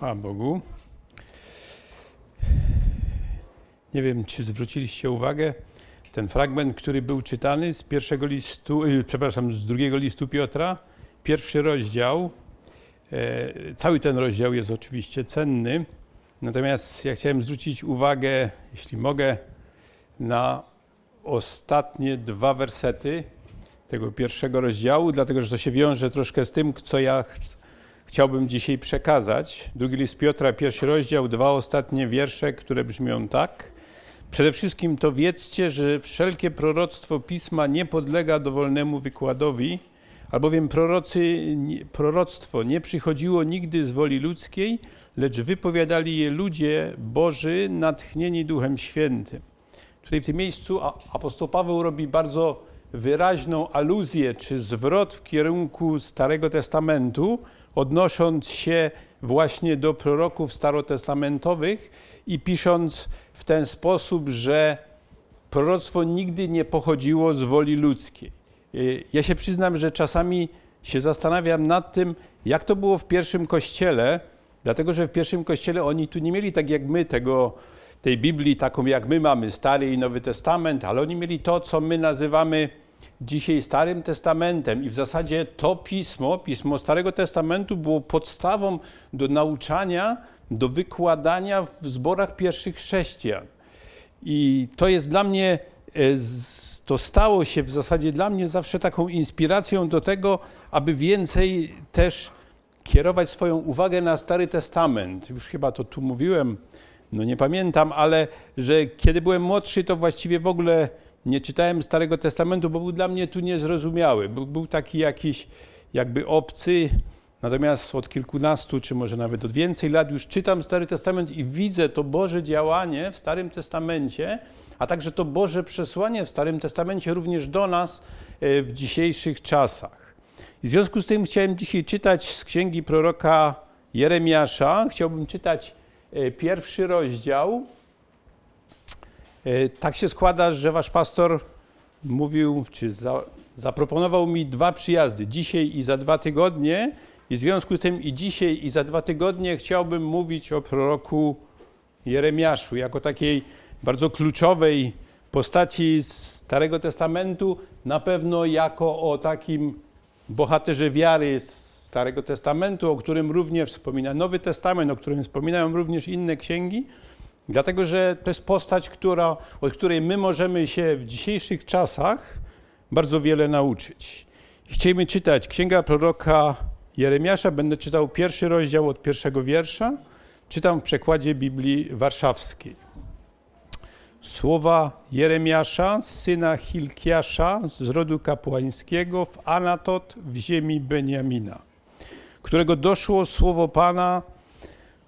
Chwała Bogu. Nie wiem, czy zwróciliście uwagę, ten fragment, który był czytany z pierwszego listu, y, przepraszam, z drugiego listu Piotra, pierwszy rozdział, e, cały ten rozdział jest oczywiście cenny, natomiast ja chciałem zwrócić uwagę, jeśli mogę, na ostatnie dwa wersety tego pierwszego rozdziału, dlatego że to się wiąże troszkę z tym, co ja chcę chciałbym dzisiaj przekazać. Drugi list Piotra, pierwszy rozdział, dwa ostatnie wiersze, które brzmią tak. Przede wszystkim to wiedzcie, że wszelkie proroctwo Pisma nie podlega dowolnemu wykładowi, albowiem prorocy, proroctwo nie przychodziło nigdy z woli ludzkiej, lecz wypowiadali je ludzie Boży natchnieni Duchem Świętym. Tutaj w tym miejscu apostoł Paweł robi bardzo wyraźną aluzję czy zwrot w kierunku Starego Testamentu, odnosząc się właśnie do proroków starotestamentowych i pisząc w ten sposób, że proroctwo nigdy nie pochodziło z woli ludzkiej. Y, ja się przyznam, że czasami się zastanawiam nad tym, jak to było w pierwszym kościele, dlatego że w pierwszym kościele oni tu nie mieli tak jak my tego, tej Biblii, taką jak my mamy, Stary i Nowy Testament, ale oni mieli to, co my nazywamy dzisiaj Starym Testamentem i w zasadzie to pismo, pismo Starego Testamentu było podstawą do nauczania, do wykładania w zborach pierwszych chrześcijan. I to jest dla mnie, e, to stało się w zasadzie dla mnie zawsze taką inspiracją do tego, aby więcej też kierować swoją uwagę na Stary Testament. Już chyba to tu mówiłem, no nie pamiętam, ale że kiedy byłem młodszy, to właściwie w ogóle nie czytałem Starego Testamentu, bo był dla mnie tu niezrozumiały. Był, był taki jakiś jakby obcy, natomiast od kilkunastu, czy może nawet od więcej lat już czytam Stary Testament i widzę to Boże działanie w Starym Testamencie, a także to Boże przesłanie w Starym Testamencie również do nas e, w dzisiejszych czasach. I w związku z tym chciałem dzisiaj czytać z księgi proroka Jeremiasza. Chciałbym czytać e, pierwszy rozdział, tak się składa, że wasz pastor mówił, czy za, zaproponował mi dwa przyjazdy, dzisiaj i za dwa tygodnie. I w związku z tym i dzisiaj, i za dwa tygodnie chciałbym mówić o proroku Jeremiaszu, jako takiej bardzo kluczowej postaci Starego Testamentu, na pewno jako o takim bohaterze wiary Starego Testamentu, o którym również wspomina Nowy Testament, o którym wspominają również inne księgi. Dlatego, że to jest postać, która, od której my możemy się w dzisiejszych czasach bardzo wiele nauczyć. Chcielibyśmy czytać Księga proroka Jeremiasza. Będę czytał pierwszy rozdział od pierwszego wiersza. Czytam w przekładzie Biblii Warszawskiej. Słowa Jeremiasza, syna Hilkiasza z rodu kapłańskiego w Anatot w ziemi Beniamina, którego doszło słowo Pana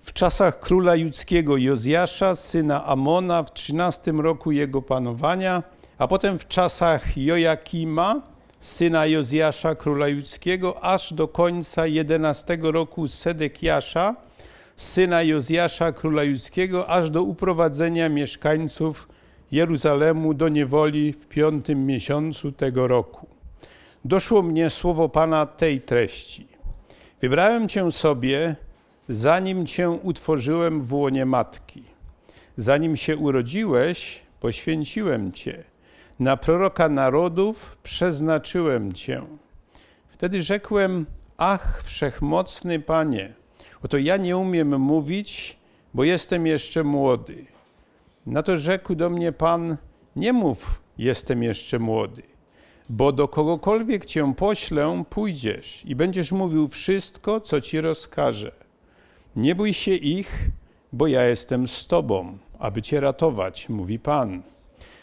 w czasach króla judzkiego Jozjasza, syna Amona, w trzynastym roku jego panowania, a potem w czasach Jojakima, syna Jozjasza, króla judzkiego, aż do końca jedenastego roku Sedekiasza, syna Jozjasza, króla judzkiego, aż do uprowadzenia mieszkańców Jeruzalemu do niewoli w piątym miesiącu tego roku. Doszło mnie słowo Pana tej treści. Wybrałem Cię sobie, zanim Cię utworzyłem w łonie matki. Zanim się urodziłeś, poświęciłem Cię. Na proroka narodów przeznaczyłem Cię. Wtedy rzekłem, ach, wszechmocny Panie, oto ja nie umiem mówić, bo jestem jeszcze młody. Na to rzekł do mnie Pan, nie mów, jestem jeszcze młody, bo do kogokolwiek Cię poślę, pójdziesz i będziesz mówił wszystko, co Ci rozkażę. Nie bój się ich, bo ja jestem z Tobą, aby Cię ratować, mówi Pan.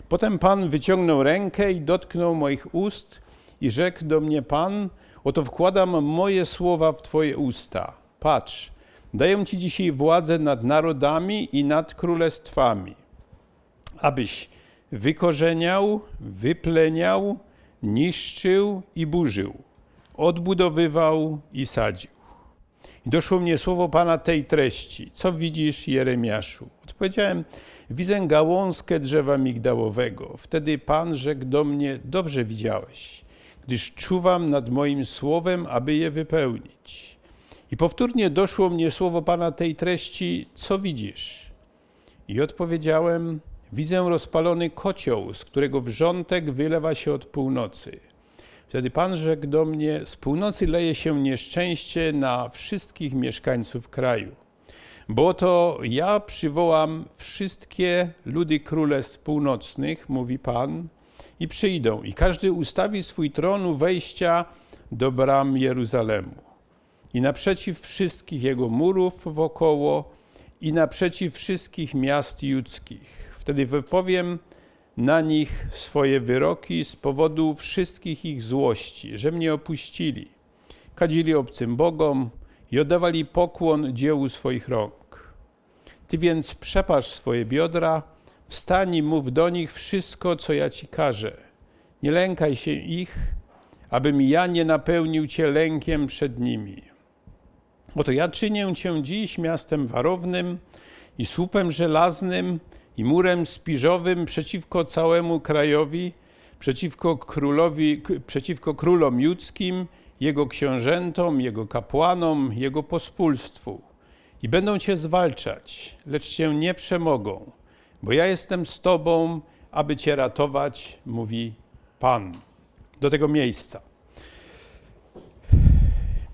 Potem Pan wyciągnął rękę i dotknął moich ust i rzekł do mnie Pan, oto wkładam moje słowa w Twoje usta. Patrz, daję Ci dzisiaj władzę nad narodami i nad królestwami, abyś wykorzeniał, wypleniał, niszczył i burzył, odbudowywał i sadził. I doszło mnie słowo Pana tej treści. Co widzisz, Jeremiaszu? Odpowiedziałem, widzę gałązkę drzewa migdałowego. Wtedy Pan rzekł do mnie, dobrze widziałeś, gdyż czuwam nad moim słowem, aby je wypełnić. I powtórnie doszło mnie słowo Pana tej treści: Co widzisz? I odpowiedziałem: Widzę rozpalony kocioł, z którego wrzątek wylewa się od północy. Wtedy Pan rzekł do mnie: Z północy leje się nieszczęście na wszystkich mieszkańców kraju. Bo to ja przywołam wszystkie ludy królestw północnych, mówi Pan, i przyjdą, i każdy ustawi swój tron u wejścia do bram Jeruzalemu. I naprzeciw wszystkich jego murów wokoło, i naprzeciw wszystkich miast judzkich. Wtedy wypowiem na nich swoje wyroki z powodu wszystkich ich złości, że mnie opuścili, kadzili obcym bogom i oddawali pokłon dziełu swoich rąk. Ty więc przepasz swoje biodra, wstań i mów do nich wszystko, co ja ci każę. Nie lękaj się ich, abym ja nie napełnił cię lękiem przed nimi. Oto ja czynię cię dziś miastem warownym i słupem żelaznym, i murem spiżowym przeciwko całemu krajowi, przeciwko królowi, przeciwko królom judzkim, jego książętom, jego kapłanom, jego pospólstwu. I będą cię zwalczać, lecz cię nie przemogą, bo ja jestem z tobą, aby cię ratować, mówi Pan. Do tego miejsca.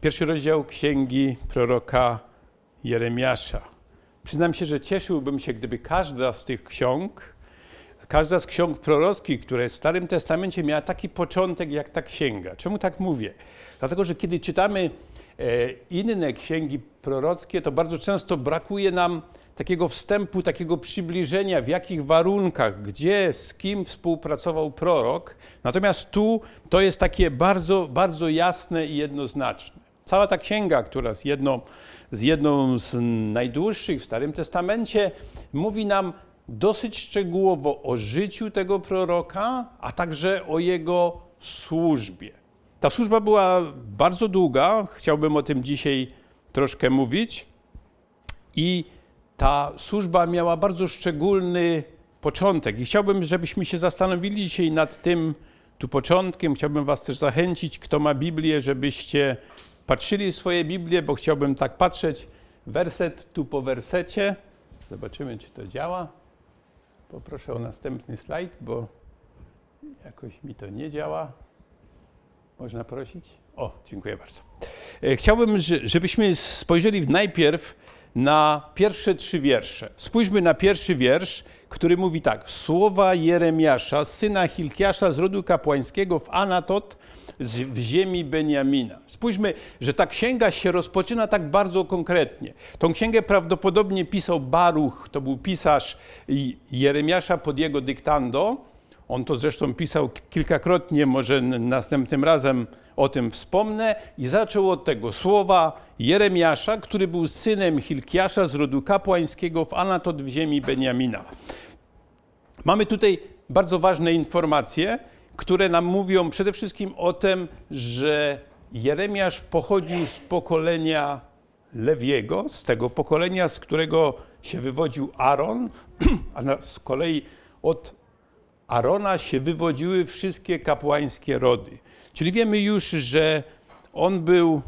Pierwszy rozdział księgi proroka Jeremiasza. Przyznam się, że cieszyłbym się, gdyby każda z tych ksiąg, każda z ksiąg prorockich, które w Starym Testamencie miała taki początek jak ta księga. Czemu tak mówię? Dlatego, że kiedy czytamy e, inne księgi prorockie, to bardzo często brakuje nam takiego wstępu, takiego przybliżenia, w jakich warunkach, gdzie, z kim współpracował prorok. Natomiast tu to jest takie bardzo, bardzo jasne i jednoznaczne. Cała ta księga, która jest jedną z jedną z najdłuższych w Starym Testamencie, mówi nam dosyć szczegółowo o życiu tego proroka, a także o jego służbie. Ta służba była bardzo długa, chciałbym o tym dzisiaj troszkę mówić. I ta służba miała bardzo szczególny początek. I chciałbym, żebyśmy się zastanowili dzisiaj nad tym tu początkiem. Chciałbym Was też zachęcić, kto ma Biblię, żebyście patrzyli swoje Biblię, bo chciałbym tak patrzeć werset tu po wersecie. Zobaczymy, czy to działa. Poproszę o następny slajd, bo jakoś mi to nie działa. Można prosić? O, dziękuję bardzo. E, chciałbym, żebyśmy spojrzeli najpierw na pierwsze trzy wiersze. Spójrzmy na pierwszy wiersz, który mówi tak. Słowa Jeremiasza, syna Hilkiasza z rodu kapłańskiego w Anatot, w ziemi Beniamina. Spójrzmy, że ta księga się rozpoczyna tak bardzo konkretnie. Tą księgę prawdopodobnie pisał Baruch, to był pisarz Jeremiasza pod jego dyktando. On to zresztą pisał kilkakrotnie, może następnym razem o tym wspomnę. I zaczął od tego słowa Jeremiasza, który był synem Hilkiasza z rodu kapłańskiego w Anatot w ziemi Beniamina. Mamy tutaj bardzo ważne informacje, które nam mówią przede wszystkim o tym, że Jeremiasz pochodził z pokolenia Lewiego, z tego pokolenia, z którego się wywodził Aaron, a z kolei od Arona się wywodziły wszystkie kapłańskie rody. Czyli wiemy już, że on był,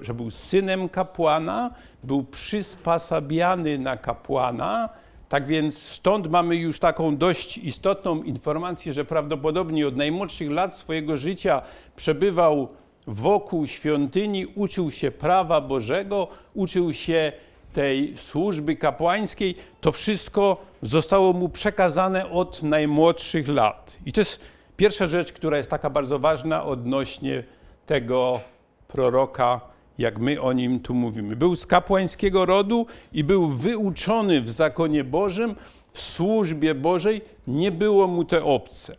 że był synem kapłana, był przyspasabiany na kapłana, tak więc stąd mamy już taką dość istotną informację, że prawdopodobnie od najmłodszych lat swojego życia przebywał wokół świątyni, uczył się prawa Bożego, uczył się tej służby kapłańskiej. To wszystko zostało mu przekazane od najmłodszych lat. I to jest pierwsza rzecz, która jest taka bardzo ważna odnośnie tego proroka jak my o nim tu mówimy. Był z kapłańskiego rodu i był wyuczony w zakonie Bożym, w służbie Bożej, nie było mu te obce.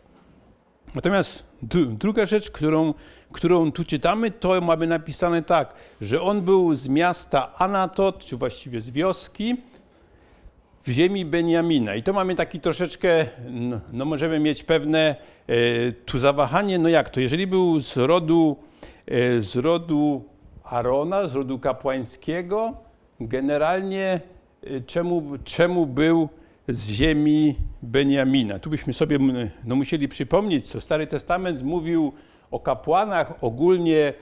Natomiast druga rzecz, którą, którą tu czytamy, to mamy napisane tak, że on był z miasta Anatot, czy właściwie z wioski, w ziemi Beniamina. I to mamy taki troszeczkę, no, no możemy mieć pewne e, tu zawahanie, no jak to, jeżeli był z rodu, e, z rodu Arona z rodu kapłańskiego, generalnie y, czemu, czemu był z ziemi Beniamina. Tu byśmy sobie no, musieli przypomnieć, co Stary Testament mówił o kapłanach ogólnie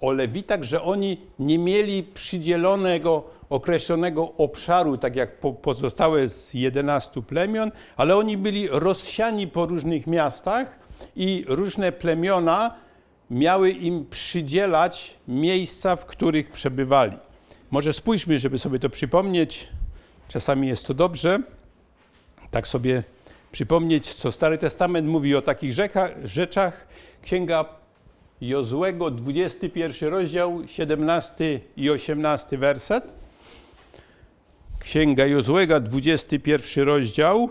o Lewitach, że oni nie mieli przydzielonego, określonego obszaru, tak jak pozostałe z 11 plemion, ale oni byli rozsiani po różnych miastach i różne plemiona miały im przydzielać miejsca, w których przebywali. Może spójrzmy, żeby sobie to przypomnieć. Czasami jest to dobrze. Tak sobie przypomnieć, co Stary Testament mówi o takich rzeczach. Księga Jozłego, 21 rozdział, 17 i 18 werset. Księga Jozłego, 21 rozdział.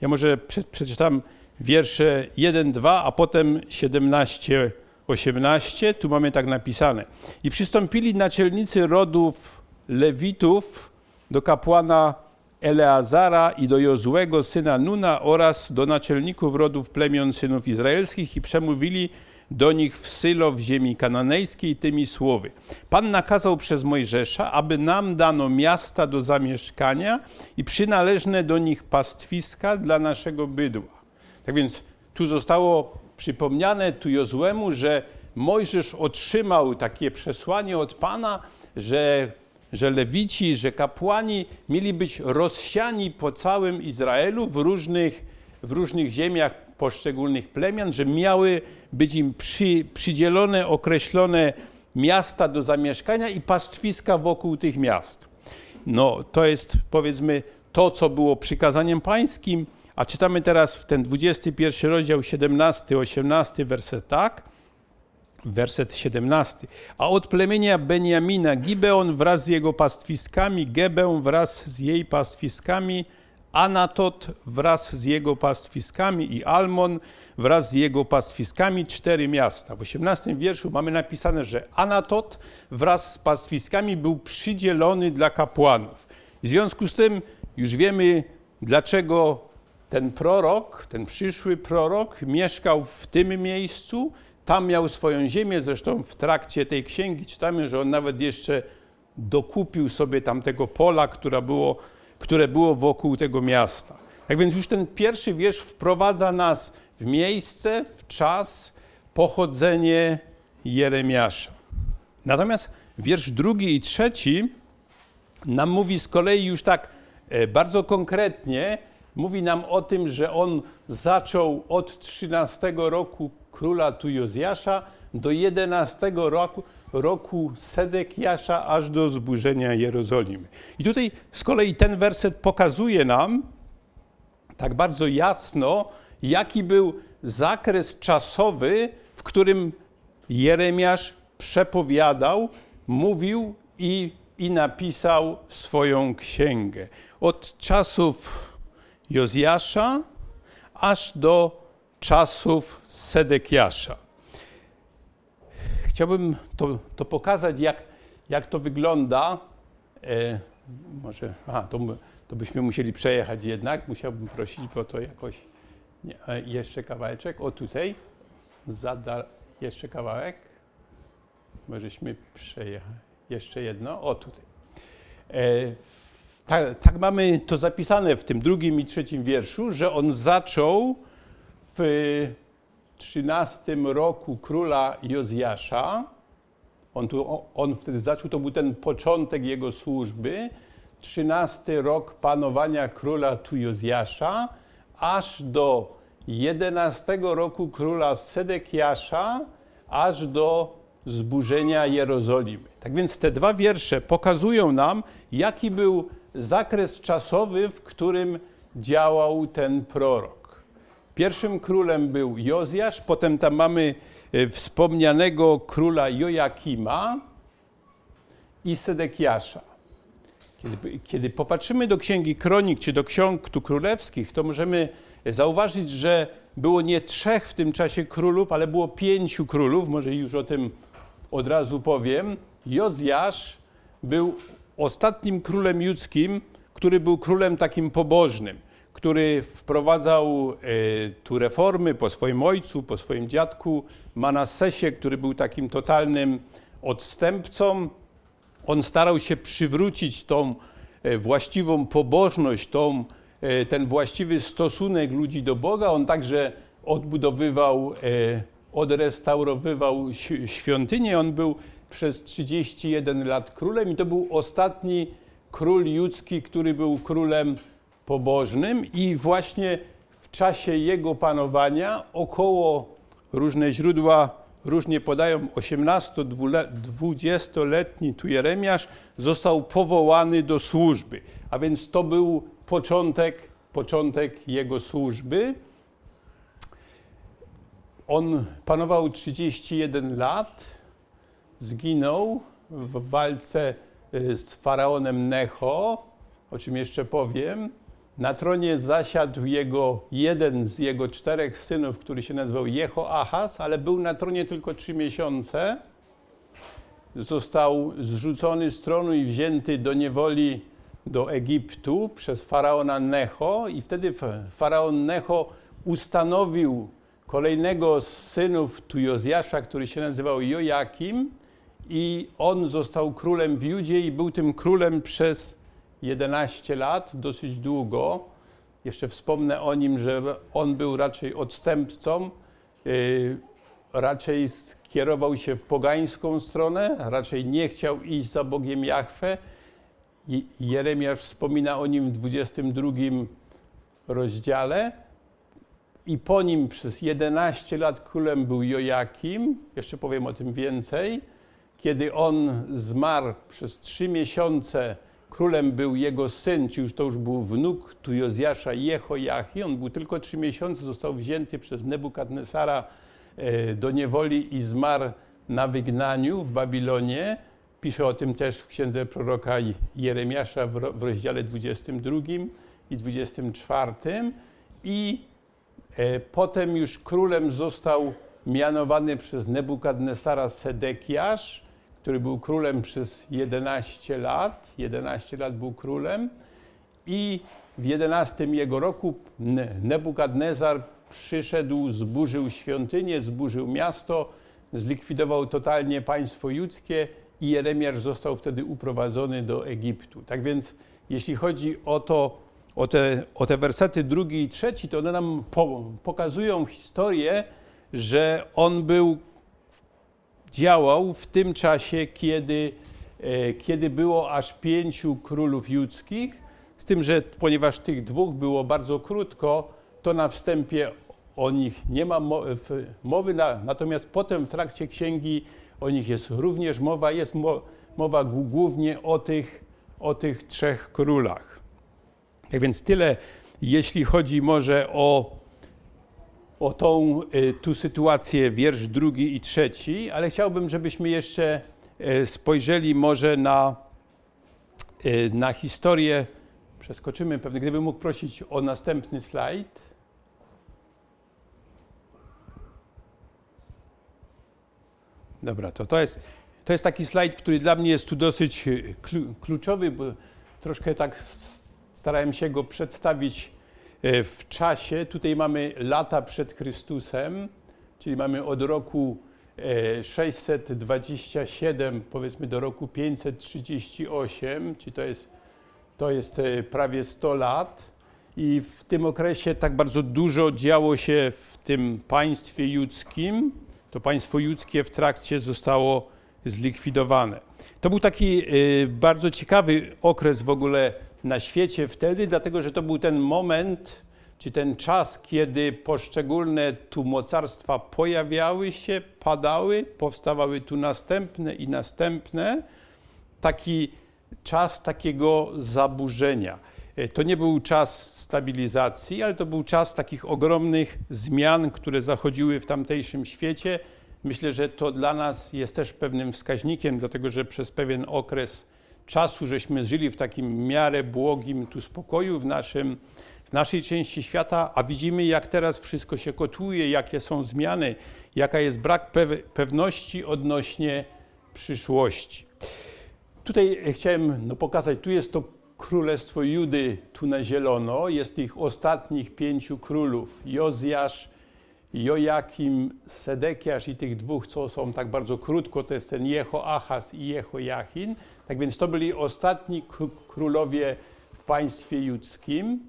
Ja może przeczytam wiersze 1, 2, a potem 17, 18. Tu mamy tak napisane. I przystąpili naczelnicy rodów Lewitów do kapłana Eleazara i do Jozłego, syna Nuna oraz do naczelników rodów plemion synów izraelskich i przemówili do nich w Sylo w ziemi kananejskiej tymi słowy. Pan nakazał przez Mojżesza, aby nam dano miasta do zamieszkania i przynależne do nich pastwiska dla naszego bydła. Tak więc tu zostało przypomniane tu Jozłemu, że Mojżesz otrzymał takie przesłanie od Pana, że, że lewici, że kapłani mieli być rozsiani po całym Izraelu w różnych, w różnych ziemiach poszczególnych plemion, że miały być im przy, przydzielone, określone miasta do zamieszkania i pastwiska wokół tych miast. No, to jest powiedzmy to, co było przykazaniem pańskim, a czytamy teraz w ten 21 rozdział 17, 18 werset tak, werset 17. A od plemienia Beniamina Gibeon wraz z jego pastwiskami, Gebę wraz z jej pastwiskami, Anatot wraz z jego pastwiskami i Almon wraz z jego pastwiskami, cztery miasta. W 18 wierszu mamy napisane, że Anatot wraz z pastwiskami był przydzielony dla kapłanów. W związku z tym już wiemy, dlaczego ten prorok, ten przyszły prorok mieszkał w tym miejscu, tam miał swoją ziemię, zresztą w trakcie tej księgi czytamy, że on nawet jeszcze dokupił sobie tamtego pola, które było, które było wokół tego miasta. Tak więc już ten pierwszy wiersz wprowadza nas w miejsce, w czas, pochodzenie Jeremiasza. Natomiast wiersz drugi i trzeci nam mówi z kolei już tak e, bardzo konkretnie, mówi nam o tym, że on zaczął od 13 roku króla Tujozjasza do 11 roku, roku Sedekiasza, aż do zburzenia Jerozolimy. I tutaj z kolei ten werset pokazuje nam tak bardzo jasno, jaki był zakres czasowy, w którym Jeremiasz przepowiadał, mówił i, i napisał swoją księgę. Od czasów Jozjasza aż do czasów Sedekiasza. Chciałbym to, to pokazać, jak, jak to wygląda. E, może, aha, to, to byśmy musieli przejechać jednak. Musiałbym prosić, bo to jakoś. Nie, e, jeszcze kawałeczek. O tutaj. Zada, jeszcze kawałek. Możeśmy przejechać. Jeszcze jedno. O tutaj. E, tak, tak, mamy to zapisane w tym drugim i trzecim wierszu, że on zaczął w 13 roku króla Jozjasza. On, tu, on wtedy zaczął, to był ten początek jego służby. 13 rok panowania króla tu Jozjasza, aż do 11 roku króla Sedekiasza, aż do zburzenia Jerozolimy. Tak więc te dwa wiersze pokazują nam, jaki był zakres czasowy, w którym działał ten prorok. Pierwszym królem był Jozjasz, potem tam mamy e, wspomnianego króla Jojakima i Sedekiasza. Kiedy, popatrzymy do Księgi Kronik czy do ksiąg tu królewskich, to możemy zauważyć, że było nie trzech w tym czasie królów, ale było pięciu królów, może już o tym od razu powiem. Jozjasz był ostatnim królem judzkim, który był królem takim pobożnym, który wprowadzał e, tu reformy po swoim ojcu, po swoim dziadku Manassesie, który był takim totalnym odstępcą. On starał się przywrócić tą e, właściwą pobożność, tą, e, ten właściwy stosunek ludzi do Boga. On także odbudowywał odrestaurowywał świątynię. On był przez 31 lat królem i to był ostatni król judzki, który był królem pobożnym i właśnie w czasie jego panowania około różne źródła różnie podają 18-20-letni tu Jeremiasz został powołany do służby. A więc to był początek, początek jego służby. On panował 31 lat, zginął w walce y, z faraonem Necho, o czym jeszcze powiem. Na tronie zasiadł jego jeden z jego czterech synów, który się nazywał Jehoahaz, ale był na tronie tylko trzy miesiące. Został zrzucony z tronu i wzięty do niewoli do Egiptu przez faraona Necho i wtedy faraon Necho ustanowił kolejnego z synów Tujozjasza, który się nazywał Jojakim i on został królem w Judzie i był tym królem przez 11 lat, dosyć długo. Jeszcze wspomnę o nim, że on był raczej odstępcą, yy, raczej skierował się w pogańską stronę, raczej nie chciał iść za Bogiem Jahwe. Jeremiasz wspomina o nim w 22 rozdziale. I po nim przez 11 lat królem był Jojakim, jeszcze powiem o tym więcej. Kiedy on zmarł przez trzy miesiące, królem był jego syn, czy już to już był wnuk tu Jozjasza, Jehojachi. On był tylko trzy miesiące, został wzięty przez Nebukadnesara e, do niewoli i zmarł na wygnaniu w Babilonie. Pisze o tym też w księdze proroka Jeremiasza w rozdziale 22 i 24. I e, potem już królem został mianowany przez Nebukadnesara Sedekiasz, który był królem przez 11 lat. 11 lat był królem i w 11 jego roku Nebukadnezar przyszedł, zburzył świątynię, zburzył miasto, zlikwidował totalnie państwo judzkie i Jeremiasz został wtedy uprowadzony do Egiptu. Tak więc jeśli chodzi o to, o te, o te wersety drugi i trzeci, to one nam po, pokazują historię, że on był działał w tym czasie, kiedy, e, kiedy było aż pięciu królów judzkich, z tym, że ponieważ tych dwóch było bardzo krótko, to na wstępie o nich nie ma mowy, natomiast potem w trakcie księgi o nich jest również mowa, jest mowa głównie o tych, o tych trzech królach. Tak więc tyle, jeśli chodzi może o o tą y, tu sytuację, wiersz drugi i trzeci, ale chciałbym, żebyśmy jeszcze y, spojrzeli może na, y, na historię. Przeskoczymy pewnie, gdybym mógł prosić o następny slajd. Dobra, to, to, jest, to jest taki slajd, który dla mnie jest tu dosyć kluczowy, bo troszkę tak starałem się go przedstawić w czasie. Tutaj mamy lata przed Chrystusem, czyli mamy od roku 627 e, powiedzmy do roku 538, czyli to jest, to jest e, prawie 100 lat. I w tym okresie tak bardzo dużo działo się w tym państwie judzkim. To państwo judzkie w trakcie zostało zlikwidowane. To był taki bardzo ciekawy okres w ogóle na świecie wtedy, dlatego że to był ten moment, czy ten czas, kiedy poszczególne tu mocarstwa pojawiały się, padały, powstawały tu następne i następne. Taki czas takiego zaburzenia. E, to nie był czas stabilizacji, ale to był czas takich ogromnych zmian, które zachodziły w tamtejszym świecie. Myślę, że to dla nas jest też pewnym wskaźnikiem, dlatego że przez pewien okres czasu, żeśmy żyli w takim miarę błogim tu spokoju w, naszym, w naszej części świata, a widzimy, jak teraz wszystko się kotłuje, jakie są zmiany, jaka jest brak pewności odnośnie przyszłości. Tutaj chciałem no, pokazać, tu jest to królestwo Judy, tu na zielono, jest ich ostatnich pięciu królów, Jozjasz, Jojakim, Sedekiasz i tych dwóch, co są tak bardzo krótko, to jest ten Jehoachaz i Jehojachin. Tak więc to byli ostatni królowie w państwie judzkim.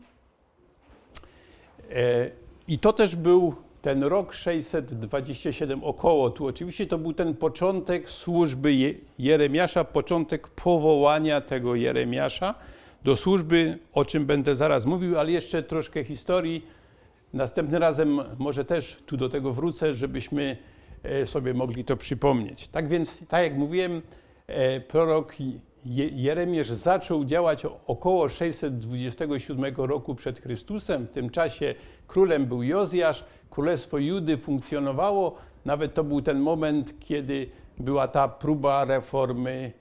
E, I to też był ten rok 627 około, tu oczywiście to był ten początek służby Jeremiasza, początek powołania tego Jeremiasza do służby, o czym będę zaraz mówił, ale jeszcze troszkę historii. Następnym razem może też tu do tego wrócę, żebyśmy e, sobie mogli to przypomnieć. Tak więc, tak jak mówiłem, prorok Jeremiasz zaczął działać około 627 roku przed Chrystusem. W tym czasie królem był Jozjasz, królestwo Judy funkcjonowało. Nawet to był ten moment, kiedy była ta próba reformy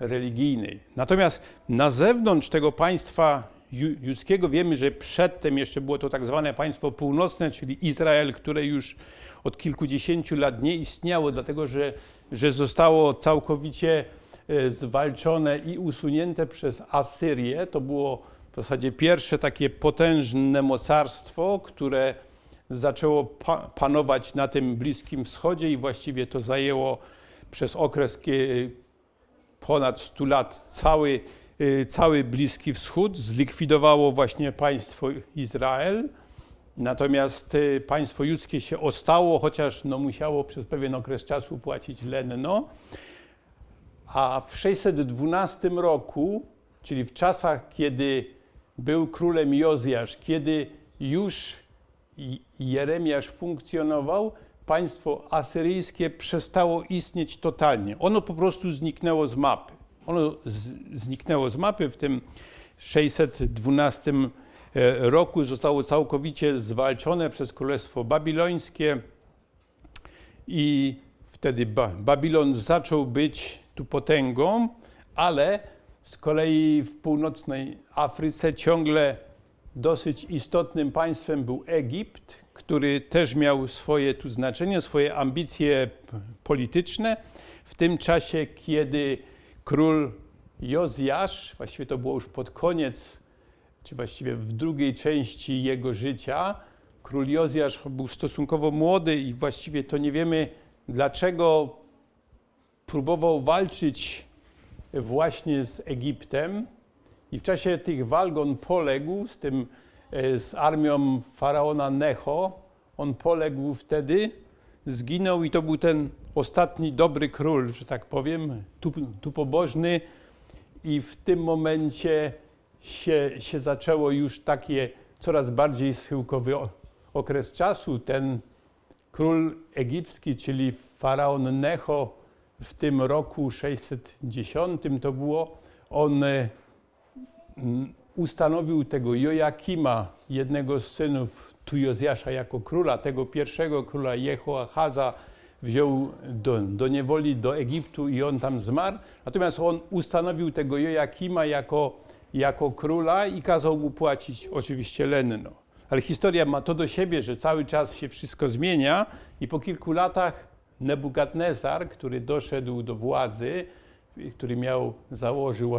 religijnej. Natomiast na zewnątrz tego państwa judzkiego wiemy, że przedtem jeszcze było to tak zwane państwo północne, czyli Izrael, które już od kilkudziesięciu lat nie istniało, dlatego że, że zostało całkowicie e, zwalczone i usunięte przez Asyrię. To było w zasadzie pierwsze takie potężne mocarstwo, które zaczęło panować na tym Bliskim Wschodzie i właściwie to zajęło przez okres ponad 100 lat cały, cały Bliski Wschód, zlikwidowało właśnie państwo Izrael. Natomiast y, państwo judzkie się ostało, chociaż no, musiało przez pewien okres czasu płacić lenno. A w 612 roku, czyli w czasach, kiedy był królem Jozjasz, kiedy już Jeremiasz funkcjonował, państwo asyryjskie przestało istnieć totalnie. Ono po prostu zniknęło z mapy. Ono zniknęło z mapy w tym 612 e, roku, zostało całkowicie zwalczone przez Królestwo Babilońskie i wtedy Babilon zaczął być tu potęgą, ale z kolei w północnej Afryce ciągle dosyć istotnym państwem był Egipt, który też miał swoje tu znaczenie, swoje ambicje polityczne. W tym czasie, kiedy król Jozjasz, właściwie to było już pod koniec, czy właściwie w drugiej części jego życia, król Jozjasz był stosunkowo młody i właściwie to nie wiemy, dlaczego próbował walczyć właśnie z Egiptem. I w czasie tych walk on poległ z tym E, z armią faraona Necho. On poległ wtedy, zginął i to był ten ostatni dobry król, że tak powiem, tu, tu pobożny. I w tym momencie się, się zaczęło już takie coraz bardziej schyłkowy okres czasu. Ten król egipski, czyli faraon Necho w tym roku 610 to było, on ustanowił tego Joakima, jednego z synów Tujozjasza jako króla, tego pierwszego króla Jehoachaza, wziął do, do niewoli do Egiptu i on tam zmarł. Natomiast on ustanowił tego Joakima jako, jako króla i kazał mu płacić oczywiście lenno. Ale historia ma to do siebie, że cały czas się wszystko zmienia i po kilku latach Nebukadnezar, który doszedł do władzy, który miał, założył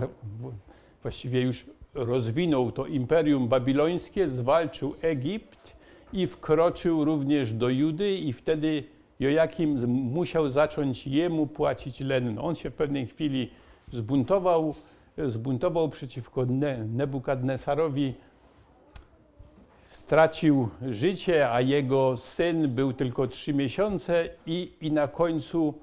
właściwie już rozwinął to imperium babilońskie, zwalczył Egipt i wkroczył również do Judy i wtedy Jojakim musiał zacząć jemu płacić lenno. On się w pewnej chwili zbuntował, zbuntował przeciwko Nebukadnesarowi, stracił życie, a jego syn był tylko trzy miesiące i, i na końcu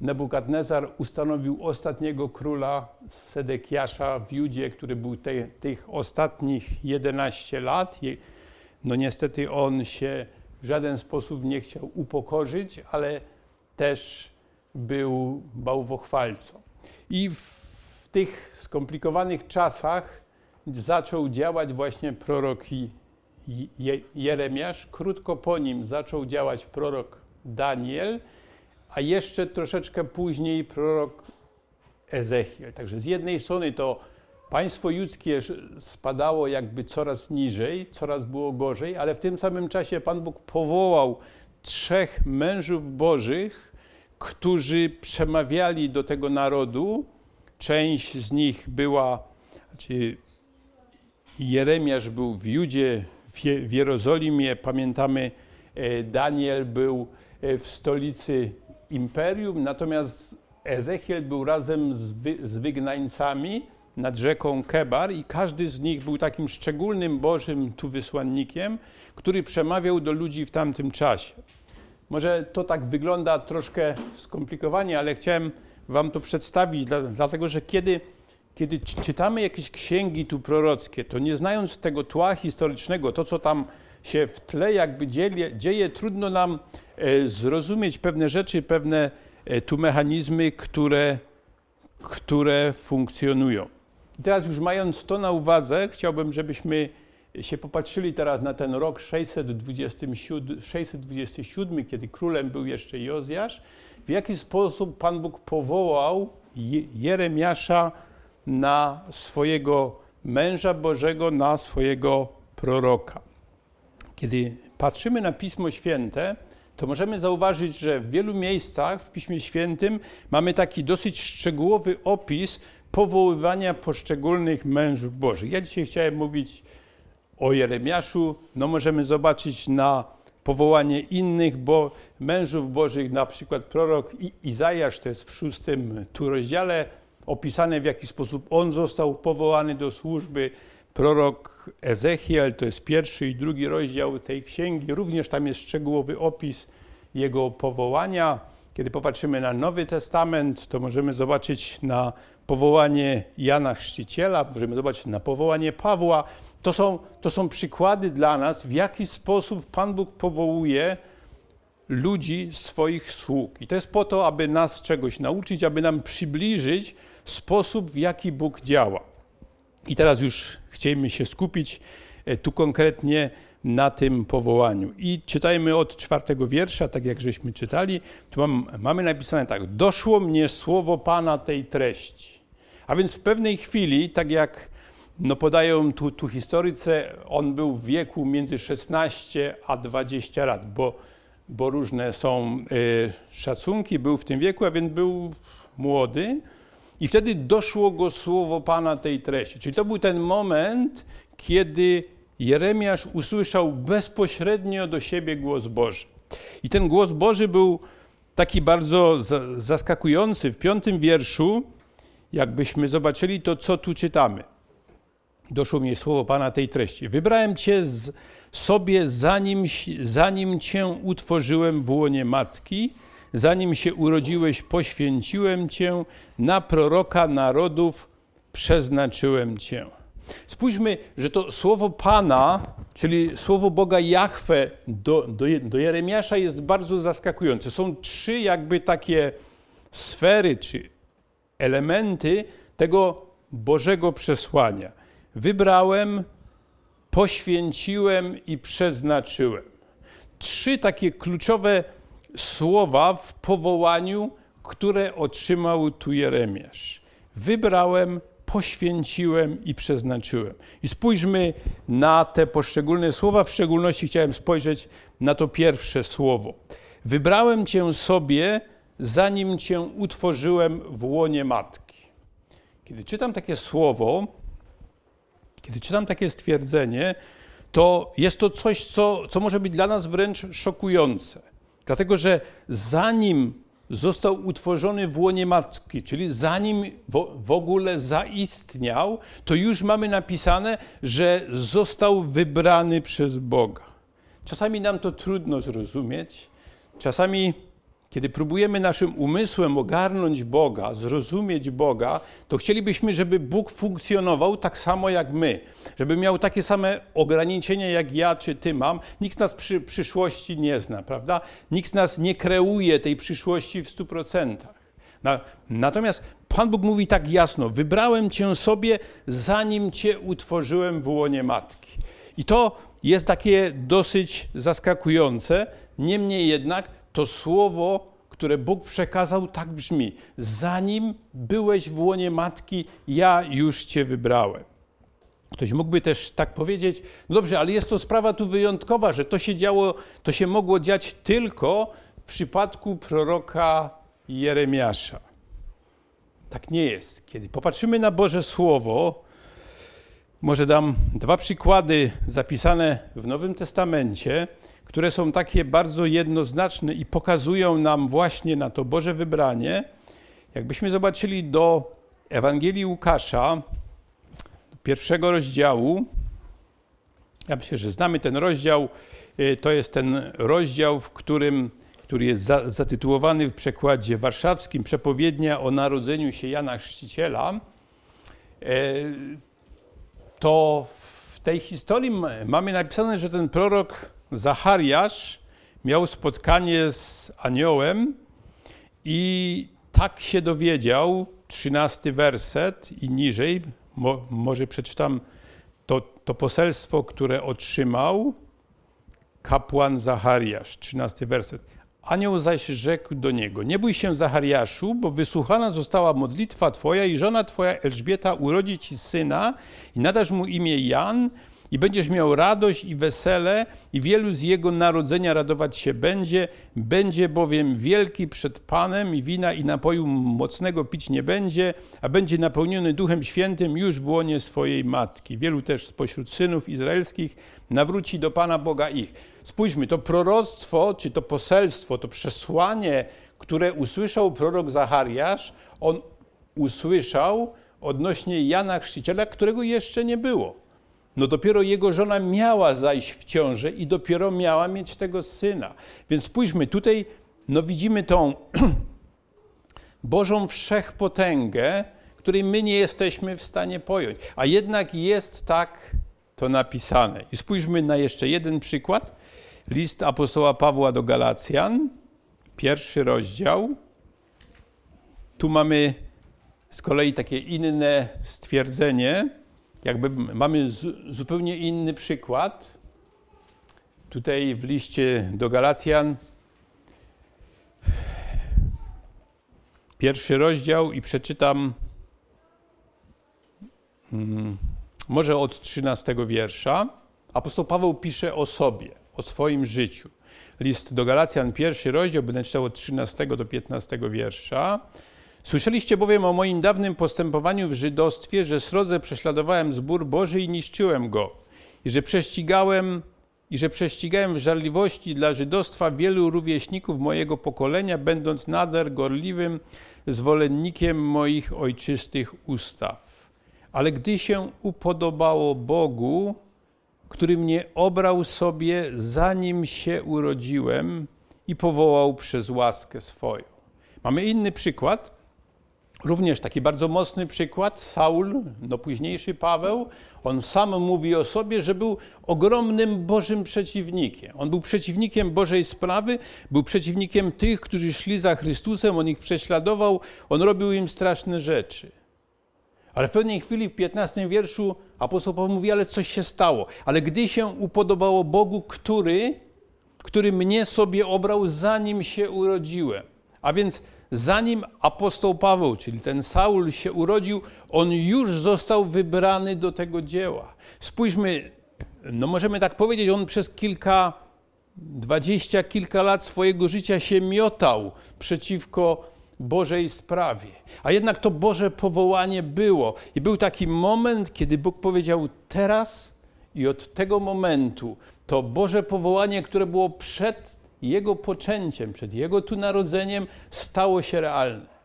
Nebukadnezar ustanowił ostatniego króla Sedekiasza w Judzie, który był te, tych ostatnich 11 lat. No niestety on się w żaden sposób nie chciał upokorzyć, ale też był bałwochwalcą. I w, tych skomplikowanych czasach zaczął działać właśnie prorok Jeremiasz. Krótko po nim zaczął działać prorok Daniel – a jeszcze troszeczkę później prorok Ezechiel. Także z jednej strony to państwo judzkie spadało jakby coraz niżej, coraz było gorzej, ale w tym samym czasie Pan Bóg powołał trzech mężów bożych, którzy przemawiali do tego narodu. Część z nich była, znaczy Jeremiasz był w Judzie, w Jerozolimie, pamiętamy, e, Daniel był e, w stolicy imperium, natomiast Ezechiel był razem z, wy, z wygnańcami nad rzeką Kebar i każdy z nich był takim szczególnym Bożym tu wysłannikiem, który przemawiał do ludzi w tamtym czasie. Może to tak wygląda troszkę skomplikowanie, ale chciałem Wam to przedstawić, dlatego że kiedy, kiedy czytamy jakieś księgi tu prorockie, to nie znając tego tła historycznego, to co tam się w tle jakby dzieje, dzieje trudno nam e, zrozumieć pewne rzeczy, pewne e, tu mechanizmy, które, które funkcjonują. I teraz już mając to na uwadze, chciałbym, żebyśmy się popatrzyli teraz na ten rok 627, 627 kiedy królem był jeszcze Jozjasz, w jaki sposób Pan Bóg powołał Jeremiasza na swojego męża Bożego, na swojego proroka. Kiedy patrzymy na Pismo Święte, to możemy zauważyć, że w wielu miejscach w Piśmie Świętym mamy taki dosyć szczegółowy opis powoływania poszczególnych mężów Bożych. Ja dzisiaj chciałem mówić o Jeremiaszu. No możemy zobaczyć na powołanie innych bo mężów Bożych, na przykład prorok Izajasz, to jest w szóstym tu rozdziale, opisane w jaki sposób on został powołany do służby. Prorok Ezechiel, to jest pierwszy i drugi rozdział tej księgi, również tam jest szczegółowy opis jego powołania. Kiedy popatrzymy na Nowy Testament, to możemy zobaczyć na powołanie Jana Chrzciciela, możemy zobaczyć na powołanie Pawła. To są, to są przykłady dla nas, w jaki sposób Pan Bóg powołuje ludzi, swoich sług. I to jest po to, aby nas czegoś nauczyć, aby nam przybliżyć sposób, w jaki Bóg działa. I teraz już chcielibyśmy się skupić e, tu konkretnie na tym powołaniu. I czytajmy od czwartego wiersza, tak jak żeśmy czytali. Tu mam, mamy napisane tak: Doszło mnie słowo Pana tej treści. A więc w pewnej chwili, tak jak no podają tu, tu historyce, on był w wieku między 16 a 20 lat, bo, bo różne są y, szacunki, był w tym wieku, a więc był młody. I wtedy doszło go słowo Pana tej treści. Czyli to był ten moment, kiedy Jeremiasz usłyszał bezpośrednio do siebie głos Boży. I ten głos Boży był taki bardzo zaskakujący. W piątym wierszu, jakbyśmy zobaczyli to, co tu czytamy. Doszło mi słowo Pana tej treści. Wybrałem Cię z sobie, zanim, zanim Cię utworzyłem w łonie matki, zanim się urodziłeś, poświęciłem Cię, na proroka narodów przeznaczyłem Cię. Spójrzmy, że to słowo Pana, czyli słowo Boga Jahwe do, do, do Jeremiasza jest bardzo zaskakujące. Są trzy jakby takie sfery czy elementy tego Bożego przesłania. Wybrałem, poświęciłem i przeznaczyłem. Trzy takie kluczowe słowa w powołaniu, które otrzymał tu Jeremiasz. Wybrałem, poświęciłem i przeznaczyłem. I spójrzmy na te poszczególne słowa. W szczególności chciałem spojrzeć na to pierwsze słowo. Wybrałem Cię sobie, zanim Cię utworzyłem w łonie matki. Kiedy czytam takie słowo, kiedy czytam takie stwierdzenie, to jest to coś, co, co może być dla nas wręcz szokujące. Dlatego, że zanim został utworzony w łonie matki, czyli zanim w ogóle zaistniał, to już mamy napisane, że został wybrany przez Boga. Czasami nam to trudno zrozumieć, czasami kiedy próbujemy naszym umysłem ogarnąć Boga, zrozumieć Boga, to chcielibyśmy, żeby Bóg funkcjonował tak samo jak my, żeby miał takie same ograniczenia jak ja czy ty mam. Nikt z nas przy, przyszłości nie zna, prawda? Nikt z nas nie kreuje tej przyszłości w stu procentach. Natomiast Pan Bóg mówi tak jasno: Wybrałem cię sobie, zanim cię utworzyłem w łonie matki. I to jest takie dosyć zaskakujące. Niemniej jednak to słowo, które Bóg przekazał, tak brzmi: Zanim byłeś w łonie matki, ja już cię wybrałem. Ktoś mógłby też tak powiedzieć: No dobrze, ale jest to sprawa tu wyjątkowa, że to się działo, to się mogło dziać tylko w przypadku proroka Jeremiasza. Tak nie jest. Kiedy popatrzymy na Boże Słowo, może dam dwa przykłady zapisane w Nowym Testamencie które są takie bardzo jednoznaczne i pokazują nam właśnie na to Boże wybranie. Jakbyśmy zobaczyli do Ewangelii Łukasza, pierwszego rozdziału. Ja myślę, że znamy ten rozdział. Y, to jest ten rozdział, w którym, który jest za, zatytułowany w przekładzie warszawskim Przepowiednia o narodzeniu się Jana Chrzciciela. Y, to w tej historii mamy napisane, że ten prorok Zachariasz miał spotkanie z aniołem i tak się dowiedział, trzynasty werset i niżej, mo, może przeczytam to, to poselstwo, które otrzymał kapłan Zachariasz, trzynasty werset. Anioł zaś rzekł do niego: Nie bój się, Zachariaszu, bo wysłuchana została modlitwa twoja i żona twoja Elżbieta urodzi ci syna i nadasz mu imię Jan i będziesz miał radość i wesele, i wielu z jego narodzenia radować się będzie. Będzie bowiem wielki przed Panem, i wina i napoju mocnego pić nie będzie, a będzie napełniony Duchem Świętym już w łonie swojej matki. Wielu też spośród synów izraelskich nawróci do Pana Boga ich. Spójrzmy, to proroctwo, czy to poselstwo, to przesłanie, które usłyszał prorok Zachariasz, on usłyszał odnośnie Jana Chrzciciela, którego jeszcze nie było no dopiero jego żona miała zajść w ciążę i dopiero miała mieć tego syna. Więc spójrzmy, tutaj no widzimy tą Bożą wszechpotęgę, której my nie jesteśmy w stanie pojąć. A jednak jest tak to napisane. I spójrzmy na jeszcze jeden przykład. List apostoła Pawła do Galacjan, pierwszy rozdział. Tu mamy z kolei takie inne stwierdzenie jakby mamy zupełnie inny przykład. Tutaj w liście do Galacjan pierwszy rozdział i przeczytam hmm, może od 13 wiersza. Apostoł Paweł pisze o sobie, o swoim życiu. List do Galacjan, pierwszy rozdział, będę czytał od 13 do 15 wiersza. Słyszeliście bowiem o moim dawnym postępowaniu w żydostwie, że srodze prześladowałem zbór Boży i niszczyłem go, i że prześcigałem i że prześcigałem w żarliwości dla żydostwa wielu rówieśników mojego pokolenia, będąc nader gorliwym zwolennikiem moich ojczystych ustaw. Ale gdy się upodobało Bogu, który mnie obrał sobie, zanim się urodziłem i powołał przez łaskę swoją. Mamy inny przykład Również taki bardzo mocny przykład, Saul, no późniejszy Paweł, on sam mówi o sobie, że był ogromnym Bożym przeciwnikiem. On był przeciwnikiem Bożej sprawy, był przeciwnikiem tych, którzy szli za Chrystusem, on ich prześladował, on robił im straszne rzeczy. Ale w pewnej chwili, w 15 wierszu, apostoł Paweł mówi, ale coś się stało. Ale gdy się upodobało Bogu, który, który mnie sobie obrał, zanim się urodziłem. A więc zanim apostoł Paweł, czyli ten Saul się urodził, on już został wybrany do tego dzieła. Spójrzmy, no możemy tak powiedzieć, on przez kilka, dwadzieścia kilka lat swojego życia się miotał przeciwko Bożej sprawie. A jednak to Boże powołanie było. I był taki moment, kiedy Bóg powiedział teraz i od tego momentu to Boże powołanie, które było przed jego poczęciem, przed Jego tu narodzeniem stało się realne.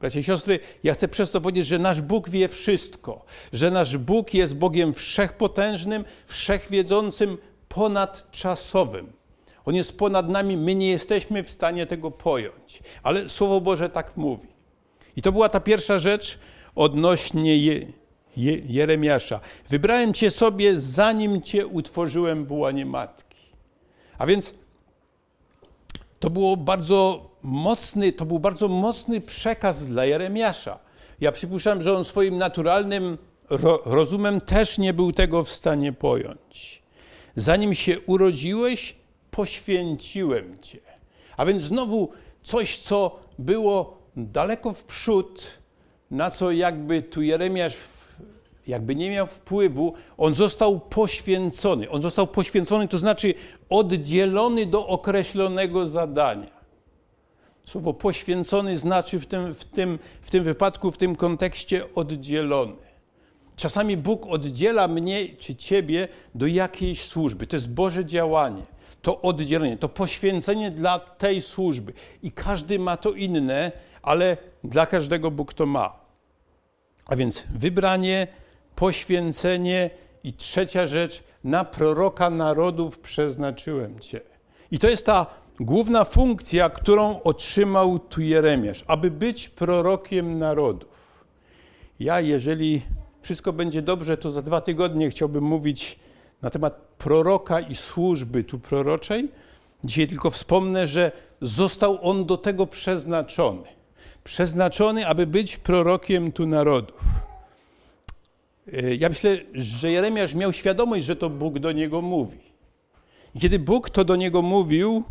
Bracia i siostry, ja chcę przez to powiedzieć, że nasz Bóg wie wszystko, że nasz Bóg jest Bogiem wszechpotężnym, wszechwiedzącym, ponadczasowym. On jest ponad nami, my nie jesteśmy w stanie tego pojąć, ale Słowo Boże tak mówi. I to była ta pierwsza rzecz odnośnie Je, Je, Jeremiasza. Wybrałem Cię sobie, zanim Cię utworzyłem w łonie matki. A więc to było bardzo mocny, to był bardzo mocny przekaz dla Jeremiasza. Ja przypuszczam, że on swoim naturalnym ro rozumem też nie był tego w stanie pojąć. Zanim się urodziłeś, poświęciłem cię. A więc znowu coś, co było daleko w przód, na co jakby tu Jeremiasz jakby nie miał wpływu, on został poświęcony. On został poświęcony, to znaczy oddzielony do określonego zadania. Słowo poświęcony znaczy w tym, w tym, w tym wypadku, w tym kontekście oddzielony. Czasami Bóg oddziela mnie czy ciebie do jakiejś służby. To jest Boże działanie. To oddzielenie, to poświęcenie dla tej służby. I każdy ma to inne, ale dla każdego Bóg to ma. A więc wybranie, poświęcenie i trzecia rzecz, na proroka narodów przeznaczyłem Cię. I to jest ta główna funkcja, którą otrzymał tu Jeremiasz, aby być prorokiem narodów. Ja, jeżeli wszystko będzie dobrze, to za dwa tygodnie chciałbym mówić na temat proroka i służby tu proroczej. Dzisiaj tylko wspomnę, że został on do tego przeznaczony. Przeznaczony, aby być prorokiem tu narodów. E, ja myślę, że Jeremiasz miał świadomość, że to Bóg do niego mówi. I kiedy Bóg to do niego mówił,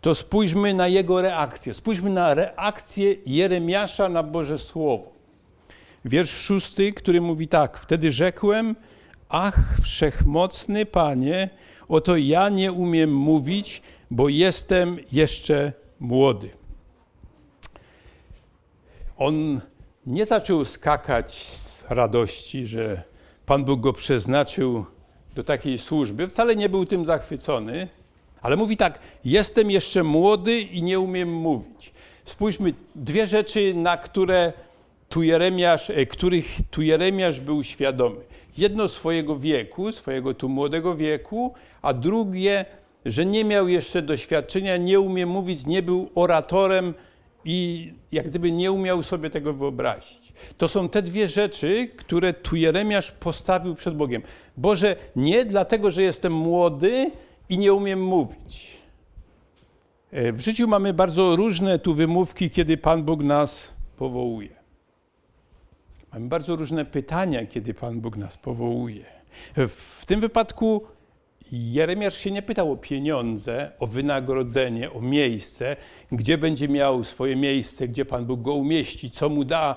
to spójrzmy na jego reakcję. Spójrzmy na reakcję Jeremiasza na Boże Słowo. Wiersz szósty, który mówi tak: Wtedy rzekłem, Ach, wszechmocny Panie, oto ja nie umiem mówić, bo jestem jeszcze młody. On nie zaczął skakać z radości, że Pan Bóg go przeznaczył do takiej służby. Wcale nie był tym zachwycony, ale mówi tak: Jestem jeszcze młody i nie umiem mówić. Spójrzmy, dwie rzeczy, na które tu Jeremiasz, e, których tu Jeremiasz był świadomy. Jedno swojego wieku, swojego tu młodego wieku, a drugie, że nie miał jeszcze doświadczenia, nie umie mówić, nie był oratorem i jak gdyby nie umiał sobie tego wyobrazić. To są te dwie rzeczy, które tu Jeremiasz postawił przed Bogiem. Boże, nie dlatego, że jestem młody i nie umiem mówić. E, w życiu mamy bardzo różne tu wymówki, kiedy Pan Bóg nas powołuje. Mamy bardzo różne pytania, kiedy Pan Bóg nas powołuje. W tym wypadku Jeremiasz się nie pytał o pieniądze, o wynagrodzenie, o miejsce, gdzie będzie miał swoje miejsce, gdzie Pan Bóg go umieści, co mu da,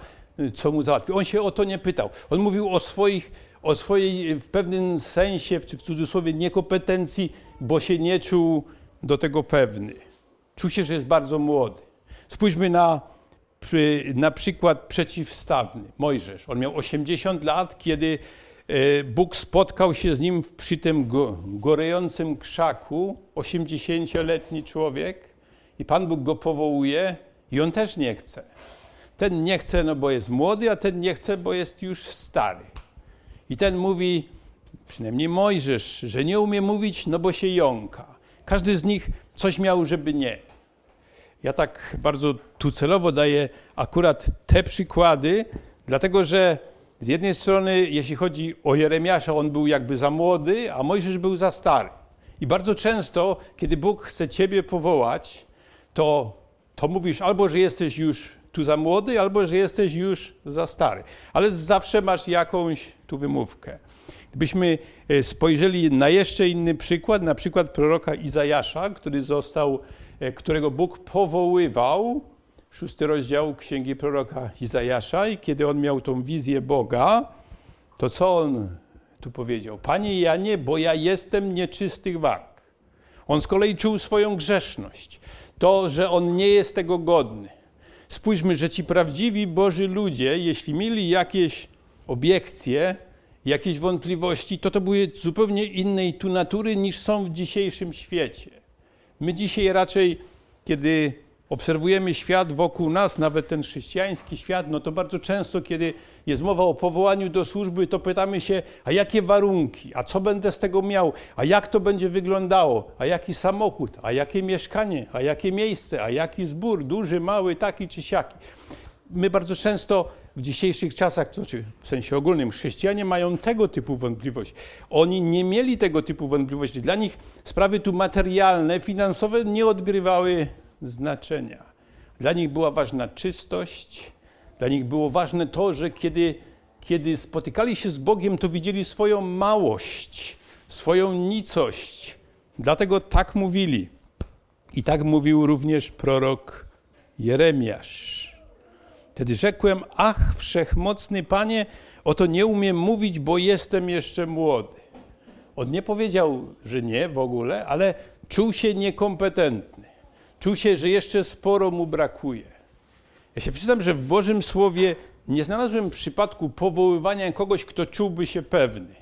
co mu załatwi. On się o to nie pytał. On mówił o, swoich, o swojej w pewnym sensie, czy w cudzysłowie, niekompetencji, bo się nie czuł do tego pewny. Czuł się, że jest bardzo młody. Spójrzmy na na przykład przeciwstawny, Mojżesz. On miał 80 lat, kiedy Bóg spotkał się z nim przy tym gorejącym krzaku, 80-letni człowiek, i Pan Bóg go powołuje, i on też nie chce. Ten nie chce, no bo jest młody, a ten nie chce, bo jest już stary. I ten mówi, przynajmniej Mojżesz, że nie umie mówić, no bo się jąka. Każdy z nich coś miał, żeby nie. Ja tak bardzo tu celowo daję akurat te przykłady, dlatego że z jednej strony, jeśli chodzi o Jeremiasza, on był jakby za młody, a Mojżesz był za stary. I bardzo często, kiedy Bóg chce Ciebie powołać, to, to mówisz albo, że jesteś już tu za młody, albo, że jesteś już za stary. Ale zawsze masz jakąś tu wymówkę. Gdybyśmy e, spojrzeli na jeszcze inny przykład, na przykład proroka Izajasza, który został E, którego Bóg powoływał, szósty rozdział księgi proroka Izajasza, i kiedy on miał tą wizję Boga, to co on tu powiedział? Panie Janie, bo ja jestem nieczystych warg. On z kolei czuł swoją grzeszność, to, że on nie jest tego godny. Spójrzmy, że ci prawdziwi Boży ludzie, jeśli mieli jakieś obiekcje, jakieś wątpliwości, to to były zupełnie innej tu natury niż są w dzisiejszym świecie. My dzisiaj raczej, kiedy obserwujemy świat wokół nas, nawet ten chrześcijański świat, no to bardzo często, kiedy jest mowa o powołaniu do służby, to pytamy się, a jakie warunki, a co będę z tego miał, a jak to będzie wyglądało, a jaki samochód, a jakie mieszkanie, a jakie miejsce, a jaki zbór, duży, mały, taki czy siaki. My bardzo często w dzisiejszych czasach, to znaczy w sensie ogólnym, chrześcijanie mają tego typu wątpliwości. Oni nie mieli tego typu wątpliwości. Dla nich sprawy tu materialne, finansowe nie odgrywały znaczenia. Dla nich była ważna czystość, dla nich było ważne to, że kiedy, kiedy spotykali się z Bogiem, to widzieli swoją małość, swoją nicość. Dlatego tak mówili. I tak mówił również prorok Jeremiasz. Wtedy rzekłem, ach, wszechmocny Panie, oto nie umiem mówić, bo jestem jeszcze młody. On nie powiedział, że nie w ogóle, ale czuł się niekompetentny. Czuł się, że jeszcze sporo mu brakuje. Ja się przyznam, że w Bożym Słowie nie znalazłem przypadku powoływania kogoś, kto czułby się pewny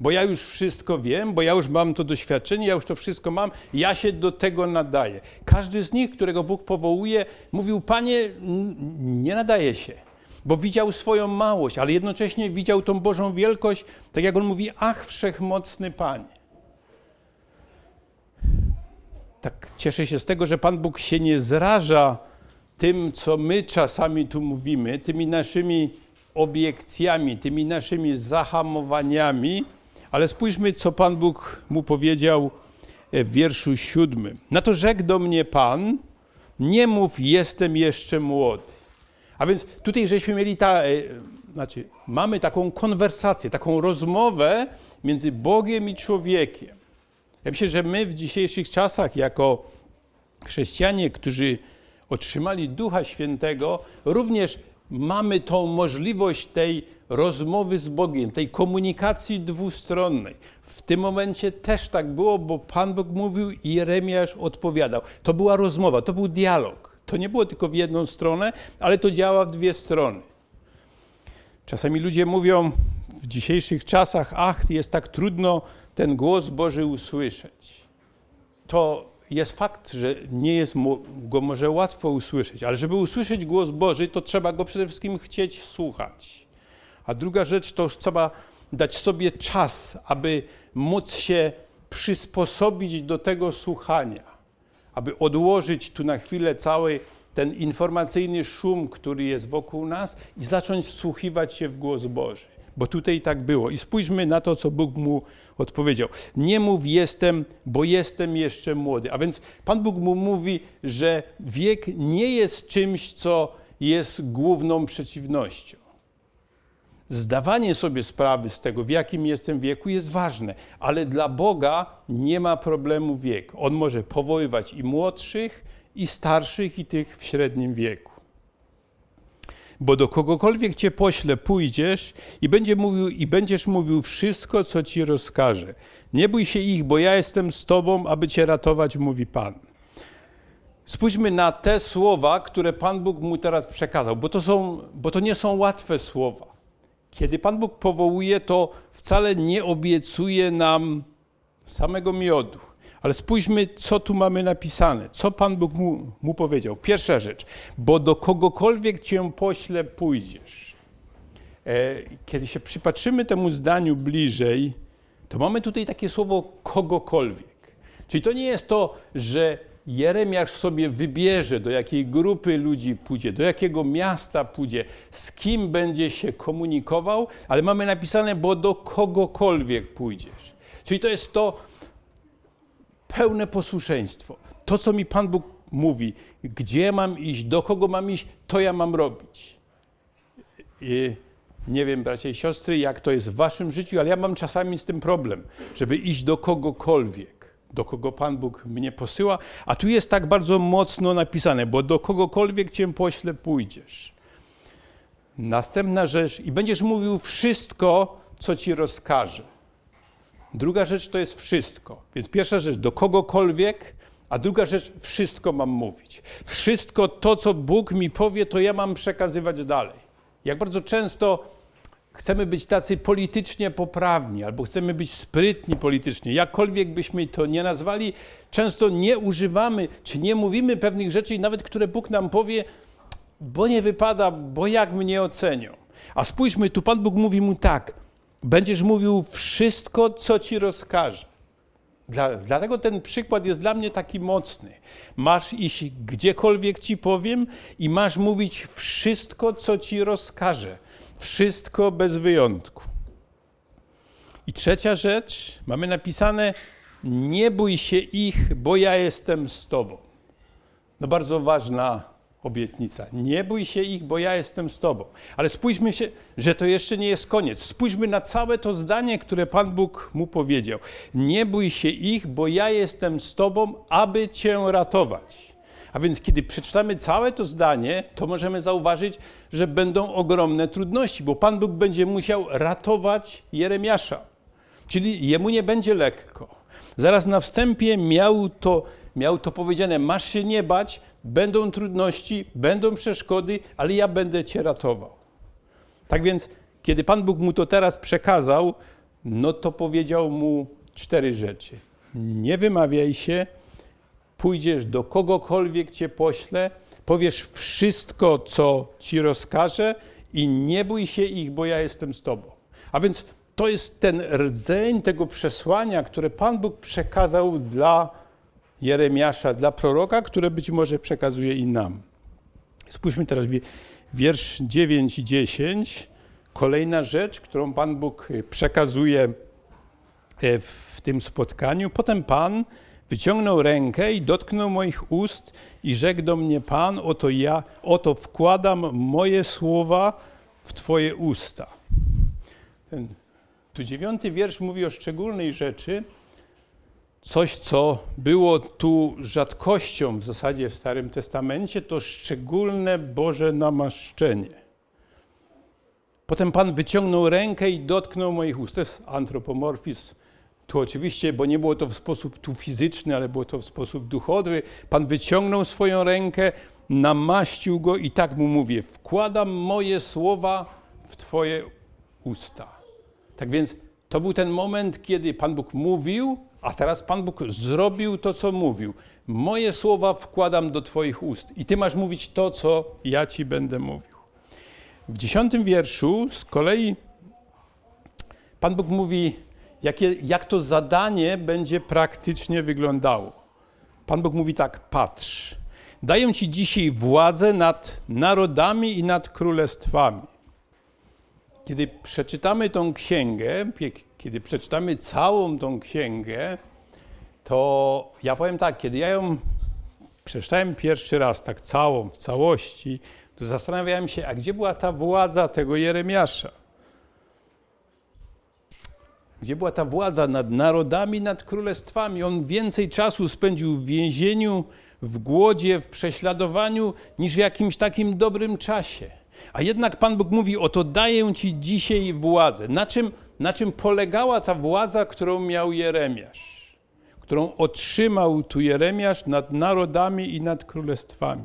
bo ja już wszystko wiem, bo ja już mam to doświadczenie, ja już to wszystko mam, ja się do tego nadaję. Każdy z nich, którego Bóg powołuje, mówił: Panie, nie nadaje się. bo widział swoją małość, ale jednocześnie widział tą Bożą wielkość, tak jak on mówi, ach, wszechmocny Panie. Tak cieszę się z tego, że Pan Bóg się nie zraża tym, co my czasami tu mówimy, tymi naszymi obiekcjami, tymi naszymi zahamowaniami, ale spójrzmy, co Pan Bóg mu powiedział w wierszu siódmym. Na to rzekł do mnie Pan, nie mów, jestem jeszcze młody. A więc tutaj żeśmy mieli ta, e, znaczy, mamy taką konwersację, taką rozmowę między Bogiem i człowiekiem. Ja myślę, że my w dzisiejszych czasach, jako chrześcijanie, którzy otrzymali Ducha Świętego, również mamy tą możliwość tej rozmowy z Bogiem, tej komunikacji dwustronnej. W tym momencie też tak było, bo Pan Bóg mówił i Jeremiasz odpowiadał. To była rozmowa, to był dialog. To nie było tylko w jedną stronę, ale to działa w dwie strony. Czasami ludzie mówią w dzisiejszych czasach, ach, jest tak trudno ten głos Boży usłyszeć. To jest fakt, że nie jest go może łatwo usłyszeć, ale żeby usłyszeć głos Boży, to trzeba go przede wszystkim chcieć słuchać. A druga rzecz to trzeba dać sobie czas, aby móc się przysposobić do tego słuchania, aby odłożyć tu na chwilę cały ten informacyjny szum, który jest wokół nas i zacząć wsłuchiwać się w głos Boży bo tutaj tak było. I spójrzmy na to, co Bóg mu odpowiedział. Nie mów jestem, bo jestem jeszcze młody. A więc Pan Bóg mu mówi, że wiek nie jest czymś, co jest główną przeciwnością. Zdawanie sobie sprawy z tego, w jakim jestem wieku, jest ważne, ale dla Boga nie ma problemu wiek. On może powoływać i młodszych, i starszych, i tych w średnim wieku bo do kogokolwiek cię pośle, pójdziesz i, będzie mówił, i będziesz mówił wszystko, co ci rozkaże. Nie bój się ich, bo ja jestem z tobą, aby cię ratować, mówi Pan. Spójrzmy na te słowa, które Pan Bóg mu teraz przekazał, bo to, są, bo to nie są łatwe słowa. Kiedy Pan Bóg powołuje, to wcale nie obiecuje nam samego miodu. Ale spójrzmy, co tu mamy napisane, co Pan Bóg mu, mu powiedział. Pierwsza rzecz, bo do kogokolwiek cię pośle, pójdziesz. E, kiedy się przypatrzymy temu zdaniu bliżej, to mamy tutaj takie słowo kogokolwiek. Czyli to nie jest to, że Jeremiasz sobie wybierze, do jakiej grupy ludzi pójdzie, do jakiego miasta pójdzie, z kim będzie się komunikował, ale mamy napisane, bo do kogokolwiek pójdziesz. Czyli to jest to, pełne posłuszeństwo. To, co mi Pan Bóg mówi, gdzie mam iść, do kogo mam iść, to ja mam robić. I nie wiem, bracia i siostry, jak to jest w waszym życiu, ale ja mam czasami z tym problem, żeby iść do kogokolwiek, do kogo Pan Bóg mnie posyła, a tu jest tak bardzo mocno napisane, bo do kogokolwiek cię pośle, pójdziesz. Następna rzecz, i będziesz mówił wszystko, co ci rozkaże. Druga rzecz to jest wszystko. Więc pierwsza rzecz do kogokolwiek, a druga rzecz wszystko mam mówić. Wszystko to, co Bóg mi powie, to ja mam przekazywać dalej. Jak bardzo często chcemy być tacy politycznie poprawni, albo chcemy być sprytni politycznie, jakkolwiek byśmy to nie nazwali, często nie używamy, czy nie mówimy pewnych rzeczy, nawet które Bóg nam powie, bo nie wypada, bo jak mnie ocenią. A spójrzmy, tu Pan Bóg mówi mu tak – Będziesz mówił wszystko, co ci rozkaże. Dla, dlatego ten przykład jest dla mnie taki mocny. Masz iść gdziekolwiek ci powiem i masz mówić wszystko, co ci rozkaże. Wszystko bez wyjątku. I trzecia rzecz, mamy napisane: Nie bój się ich, bo ja jestem z tobą. No bardzo ważna obietnica. Nie bój się ich, bo ja jestem z Tobą. Ale spójrzmy się, że to jeszcze nie jest koniec. Spójrzmy na całe to zdanie, które Pan Bóg mu powiedział. Nie bój się ich, bo ja jestem z Tobą, aby Cię ratować. A więc kiedy przeczytamy całe to zdanie, to możemy zauważyć, że będą ogromne trudności, bo Pan Bóg będzie musiał ratować Jeremiasza. Czyli jemu nie będzie lekko. Zaraz na wstępie miał to, miał to powiedziane: Masz się nie bać, będą trudności, będą przeszkody, ale ja będę Cię ratował. Tak więc, kiedy Pan Bóg mu to teraz przekazał, no to powiedział mu cztery rzeczy. Nie wymawiaj się, pójdziesz do kogokolwiek Cię pośle, powiesz wszystko, co Ci rozkaże i nie bój się ich, bo ja jestem z tobą. A więc to jest ten rdzeń tego przesłania, które Pan Bóg przekazał dla Jeremiasza, dla proroka, które być może przekazuje i nam. Spójrzmy teraz wiersz 9 i 10. Kolejna rzecz, którą Pan Bóg przekazuje e, w tym spotkaniu. Potem Pan wyciągnął rękę i dotknął moich ust i rzekł do mnie Pan, oto ja, oto wkładam moje słowa w Twoje usta. Ten tu dziewiąty wiersz mówi o szczególnej rzeczy, coś, co było tu rzadkością w zasadzie w Starym Testamencie, to szczególne Boże namaszczenie. Potem Pan wyciągnął rękę i dotknął moich ust. To jest antropomorfizm. Tu oczywiście, bo nie było to w sposób tu fizyczny, ale było to w sposób duchowy. Pan wyciągnął swoją rękę, namaścił go i tak mu mówię: Wkładam moje słowa w Twoje usta. Tak więc to był ten moment, kiedy Pan Bóg mówił, a teraz Pan Bóg zrobił to, co mówił. Moje słowa wkładam do Twoich ust i Ty masz mówić to, co ja Ci będę mówił. W dziesiątym wierszu z kolei Pan Bóg mówi, jakie, jak to zadanie będzie praktycznie wyglądało. Pan Bóg mówi tak: patrz, daję Ci dzisiaj władzę nad narodami i nad królestwami. Kiedy przeczytamy tą księgę, kiedy przeczytamy całą tą księgę, to ja powiem tak, kiedy ja ją przeczytałem pierwszy raz, tak całą, w całości, to zastanawiałem się, a gdzie była ta władza tego Jeremiasza? Gdzie była ta władza nad narodami, nad królestwami? On więcej czasu spędził w więzieniu, w głodzie, w prześladowaniu, niż w jakimś takim dobrym czasie. A jednak Pan Bóg mówi: Oto daję Ci dzisiaj władzę. Na czym, na czym polegała ta władza, którą miał Jeremiasz? Którą otrzymał tu Jeremiasz nad narodami i nad królestwami.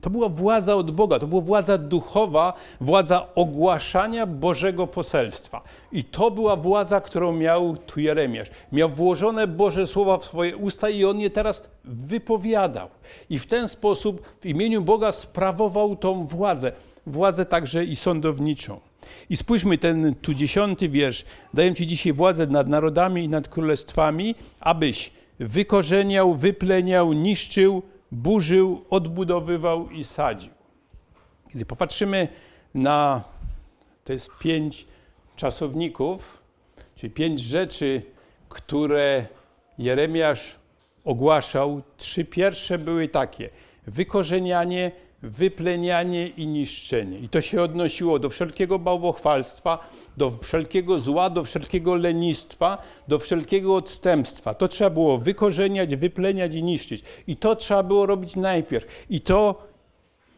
To była władza od Boga, to była władza duchowa, władza ogłaszania Bożego poselstwa. I to była władza, którą miał tu Jeremiasz. Miał włożone Boże słowa w swoje usta i on je teraz wypowiadał. I w ten sposób w imieniu Boga sprawował tą władzę władzę także i sądowniczą. I spójrzmy ten tu dziesiąty wiersz. Daję Ci dzisiaj władzę nad narodami i nad królestwami, abyś wykorzeniał, wypleniał, niszczył, burzył, odbudowywał i sadził. Kiedy popatrzymy na, to jest pięć czasowników, czyli pięć rzeczy, które Jeremiasz ogłaszał, trzy pierwsze były takie: wykorzenianie, wyplenianie i niszczenie. I to się odnosiło do wszelkiego bałwochwalstwa, do wszelkiego zła, do wszelkiego lenistwa, do wszelkiego odstępstwa. To trzeba było wykorzeniać, wypleniać i niszczyć. I to trzeba było robić najpierw. I to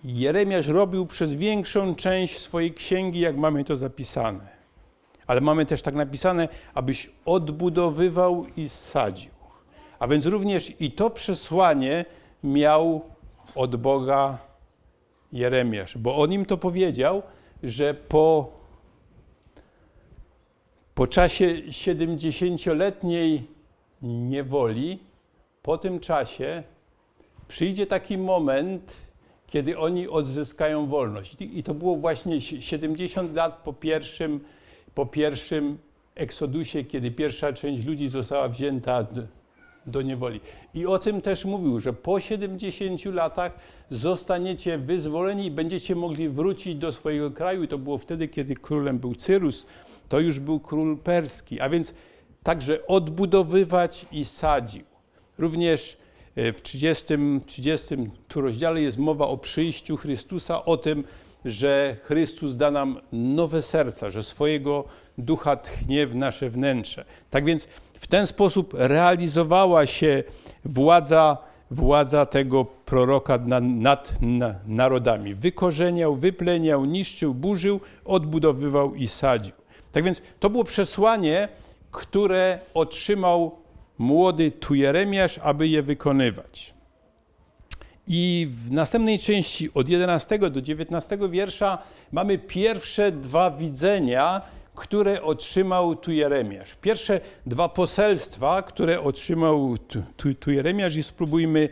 Jeremiasz robił przez większą część swojej księgi, jak mamy to zapisane. Ale mamy też tak napisane, abyś odbudowywał i sadził. A więc również i to przesłanie miał od Boga Jeremiasz, bo on im to powiedział, że po, po czasie 70-letniej niewoli, po tym czasie przyjdzie taki moment, kiedy oni odzyskają wolność. I to było właśnie 70 lat po pierwszym, po pierwszym eksodusie, kiedy pierwsza część ludzi została wzięta do niewoli. I o tym też mówił, że po 70 latach zostaniecie wyzwoleni i będziecie mogli wrócić do swojego kraju. I to było wtedy, kiedy królem był Cyrus, to już był król perski. A więc także odbudowywać i sadził. Również e, w 30, 30 tu rozdziale jest mowa o przyjściu Chrystusa, o tym, że Chrystus da nam nowe serca, że swojego ducha tchnie w nasze wnętrze. Tak więc w ten sposób realizowała się władza, władza tego proroka nad, nad narodami. Wykorzeniał, wypleniał, niszczył, burzył, odbudowywał i sadził. Tak więc to było przesłanie, które otrzymał młody tu Jeremiasz, aby je wykonywać. I w następnej części od 11 do 19 wiersza mamy pierwsze dwa widzenia, które otrzymał tu Jeremiasz. Pierwsze dwa poselstwa, które otrzymał tu, tu, tu Jeremiasz i spróbujmy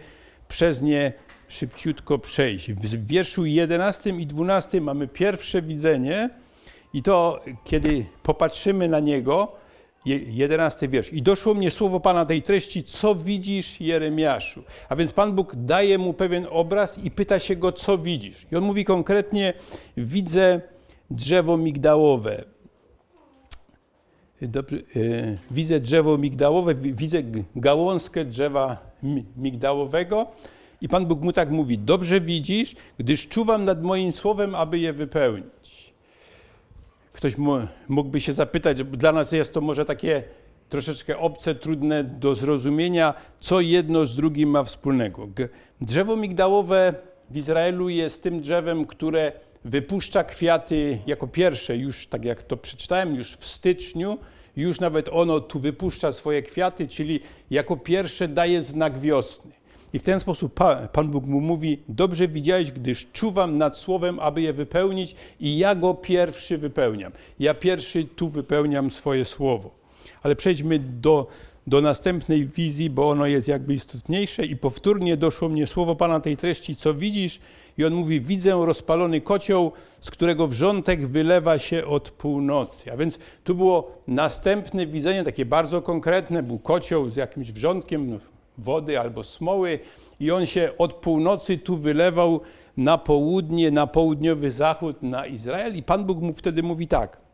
przez nie szybciutko przejść. W wierszu 11 i 12 mamy pierwsze widzenie i to, kiedy popatrzymy na niego, jedenasty wiersz. I doszło mnie słowo Pana tej treści, co widzisz, Jeremiaszu? A więc Pan Bóg daje mu pewien obraz i pyta się go, co widzisz? I on mówi konkretnie, widzę drzewo migdałowe. Dobry, e, widzę drzewo migdałowe, widzę gałązkę drzewa migdałowego i Pan Bóg mu tak mówi, dobrze widzisz, gdyż czuwam nad moim słowem, aby je wypełnić. Ktoś mógłby się zapytać, dla nas jest to może takie troszeczkę obce, trudne do zrozumienia, co jedno z drugim ma wspólnego. Drzewo migdałowe w Izraelu jest tym drzewem, które wypuszcza kwiaty jako pierwsze, już tak jak to przeczytałem, już w styczniu, już nawet ono tu wypuszcza swoje kwiaty, czyli jako pierwsze daje znak wiosny. I w ten sposób Pan, Bóg mu mówi: Dobrze widziałeś, gdyż czuwam nad słowem, aby je wypełnić, i ja go pierwszy wypełniam. Ja pierwszy tu wypełniam swoje słowo. Ale przejdźmy do, do następnej wizji, bo ono jest jakby istotniejsze. I powtórnie doszło mnie słowo Pana tej treści: Co widzisz? I on mówi: Widzę rozpalony kocioł, z którego wrzątek wylewa się od północy. A więc tu było następne widzenie, takie bardzo konkretne. Był kocioł z jakimś wrzątkiem, wody albo smoły i on się od północy tu wylewał na południe, na południowy zachód, na Izrael. I Pan Bóg mu wtedy mówi tak.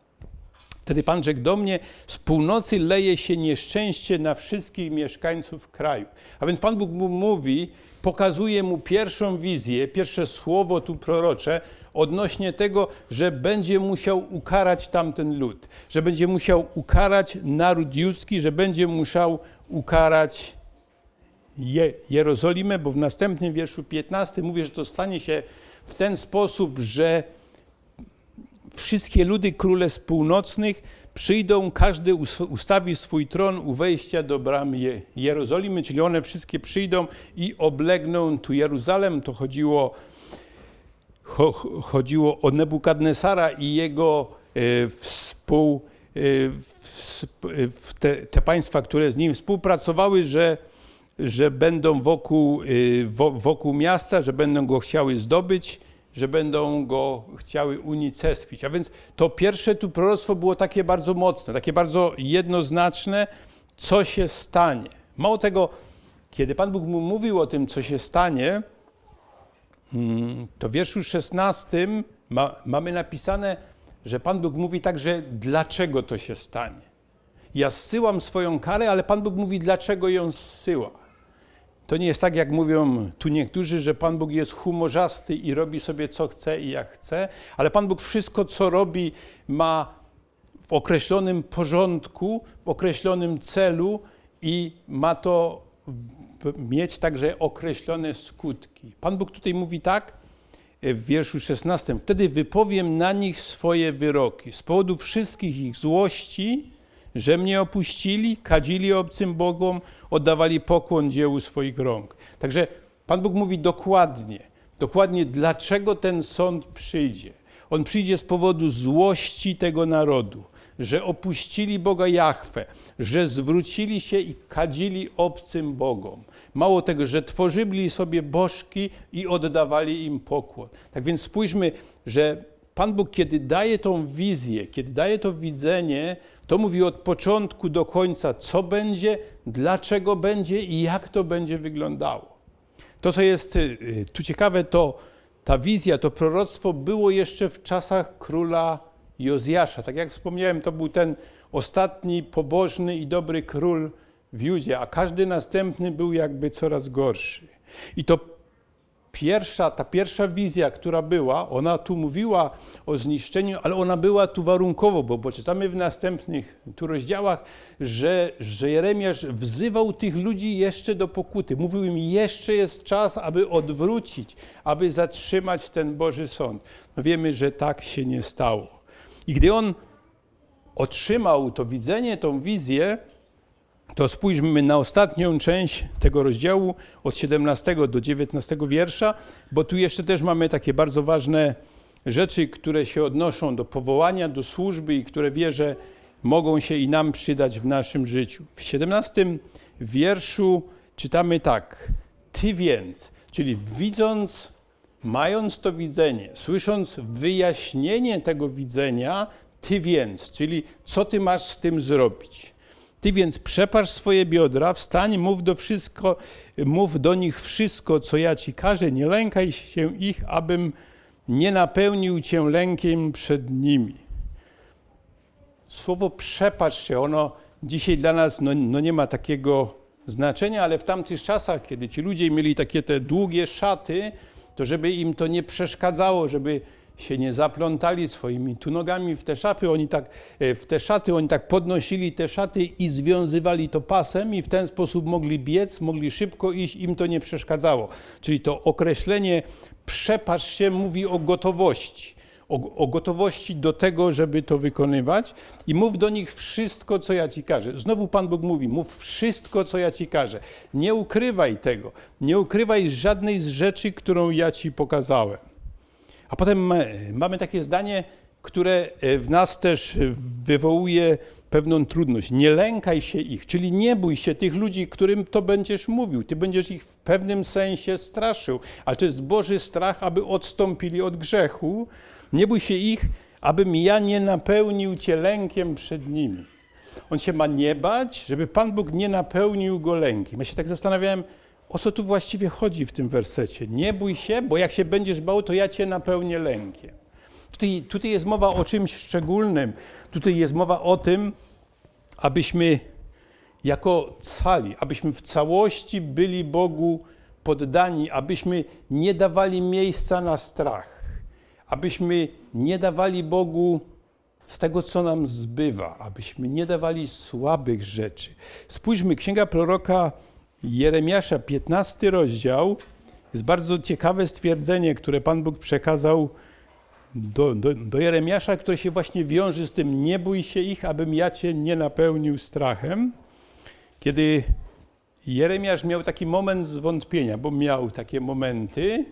Wtedy Pan rzekł do mnie, z północy leje się nieszczęście na wszystkich mieszkańców kraju. A więc Pan Bóg mu mówi, pokazuje mu pierwszą wizję, pierwsze słowo tu prorocze odnośnie tego, że będzie musiał ukarać tamten lud, że będzie musiał ukarać naród judzki, że będzie musiał ukarać je, Jerozolimę, bo w następnym wierszu 15 mówi, że to stanie się w ten sposób, że wszystkie ludy królestw północnych przyjdą, każdy ustawi swój tron u wejścia do bram Jerozolimy, czyli one wszystkie przyjdą i oblegną tu Jeruzalem. To chodziło, cho, chodziło o Nebukadnesara i jego e, współ, e, w, te, te państwa, które z nim współpracowały, że że będą wokół, wokół miasta, że będą go chciały zdobyć, że będą go chciały unicestwić. A więc to pierwsze tu proroctwo było takie bardzo mocne, takie bardzo jednoznaczne, co się stanie. Mało tego, kiedy Pan Bóg mu mówił o tym, co się stanie, mm, to w wierszu 16 ma, mamy napisane, że Pan Bóg mówi także, dlaczego to się stanie. Ja zsyłam swoją karę, ale Pan Bóg mówi, dlaczego ją zsyła. To nie jest tak, jak mówią tu niektórzy, że Pan Bóg jest humorzasty i robi sobie co chce i jak chce, ale Pan Bóg wszystko, co robi, ma w określonym porządku, w określonym celu i ma to mieć także określone skutki. Pan Bóg tutaj mówi tak w wierszu 16: Wtedy wypowiem na nich swoje wyroki z powodu wszystkich ich złości że mnie opuścili, kadzili obcym Bogom, oddawali pokłon dziełu swoich rąk. Także Pan Bóg mówi dokładnie, dokładnie dlaczego ten sąd przyjdzie. On przyjdzie z powodu złości tego narodu, że opuścili Boga Jahwe, że zwrócili się i kadzili obcym Bogom. Mało tego, że tworzyli sobie bożki i oddawali im pokłon. Tak więc spójrzmy, że Pan Bóg, kiedy daje tą wizję, kiedy daje to widzenie, to mówi od początku do końca, co będzie, dlaczego będzie i jak to będzie wyglądało. To, co jest y, tu ciekawe, to ta wizja, to proroctwo było jeszcze w czasach króla Jozjasza. Tak jak wspomniałem, to był ten ostatni pobożny i dobry król w Judzie, a każdy następny był jakby coraz gorszy. I to pierwsza, ta pierwsza wizja, która była, ona tu mówiła o zniszczeniu, ale ona była tu warunkowo, bo, bo czytamy w następnych tu rozdziałach, że, że Jeremiasz wzywał tych ludzi jeszcze do pokuty. Mówił im, jeszcze jest czas, aby odwrócić, aby zatrzymać ten Boży Sąd. No wiemy, że tak się nie stało. I gdy on otrzymał to widzenie, tą wizję, to spójrzmy na ostatnią część tego rozdziału od 17 do 19 wiersza, bo tu jeszcze też mamy takie bardzo ważne rzeczy, które się odnoszą do powołania, do służby i które wierzę mogą się i nam przydać w naszym życiu. W 17 wierszu czytamy tak: Ty więc, Czyli widząc, mając to widzenie, słysząc wyjaśnienie tego widzenia, ty więc, czyli co ty masz z tym zrobić. Ty więc przepasz swoje biodra, wstań, mów do, wszystko, mów do nich wszystko, co ja ci każę, nie lękaj się ich, abym nie napełnił cię lękiem przed nimi. Słowo przepatrz się, ono dzisiaj dla nas no, no nie ma takiego znaczenia, ale w tamtych czasach, kiedy ci ludzie mieli takie te długie szaty, to żeby im to nie przeszkadzało, żeby się nie zaplątali swoimi tu nogami w te szafy, oni tak, e, w te szaty, oni tak podnosili te szaty i związywali to pasem i w ten sposób mogli biec, mogli szybko iść, im to nie przeszkadzało. Czyli to określenie przepasz się mówi o gotowości. O, o, gotowości do tego, żeby to wykonywać i mów do nich wszystko, co ja ci każę. Znowu Pan Bóg mówi, mów wszystko, co ja ci każę. Nie ukrywaj tego, nie ukrywaj żadnej z rzeczy, którą ja ci pokazałem. A potem mamy takie zdanie, które e, w nas też wywołuje pewną trudność. Nie lękaj się ich, czyli nie bój się tych ludzi, którym to będziesz mówił. Ty będziesz ich w pewnym sensie straszył, ale to jest Boży strach, aby odstąpili od grzechu. Nie bój się ich, abym ja nie napełnił cię lękiem przed nimi. On się ma nie bać, żeby Pan Bóg nie napełnił go lękiem. Ja się tak zastanawiałem, o co tu właściwie chodzi w tym wersecie. Nie bój się, bo jak się będziesz bał, to ja cię napełnię lękiem. Tutaj, tutaj jest mowa o czymś szczególnym. Tutaj jest mowa o tym, abyśmy jako cali, abyśmy w całości byli Bogu poddani, abyśmy nie dawali miejsca na strach, abyśmy nie dawali Bogu z tego, co nam zbywa, abyśmy nie dawali słabych rzeczy. Spójrzmy, księga proroka Jeremiasza, 15 rozdział, jest bardzo ciekawe stwierdzenie, które Pan Bóg przekazał do, do, do Jeremiasza, które się właśnie wiąże z tym, nie bój się ich, abym ja cię nie napełnił strachem. Kiedy Jeremiasz miał taki moment zwątpienia, bo miał takie momenty,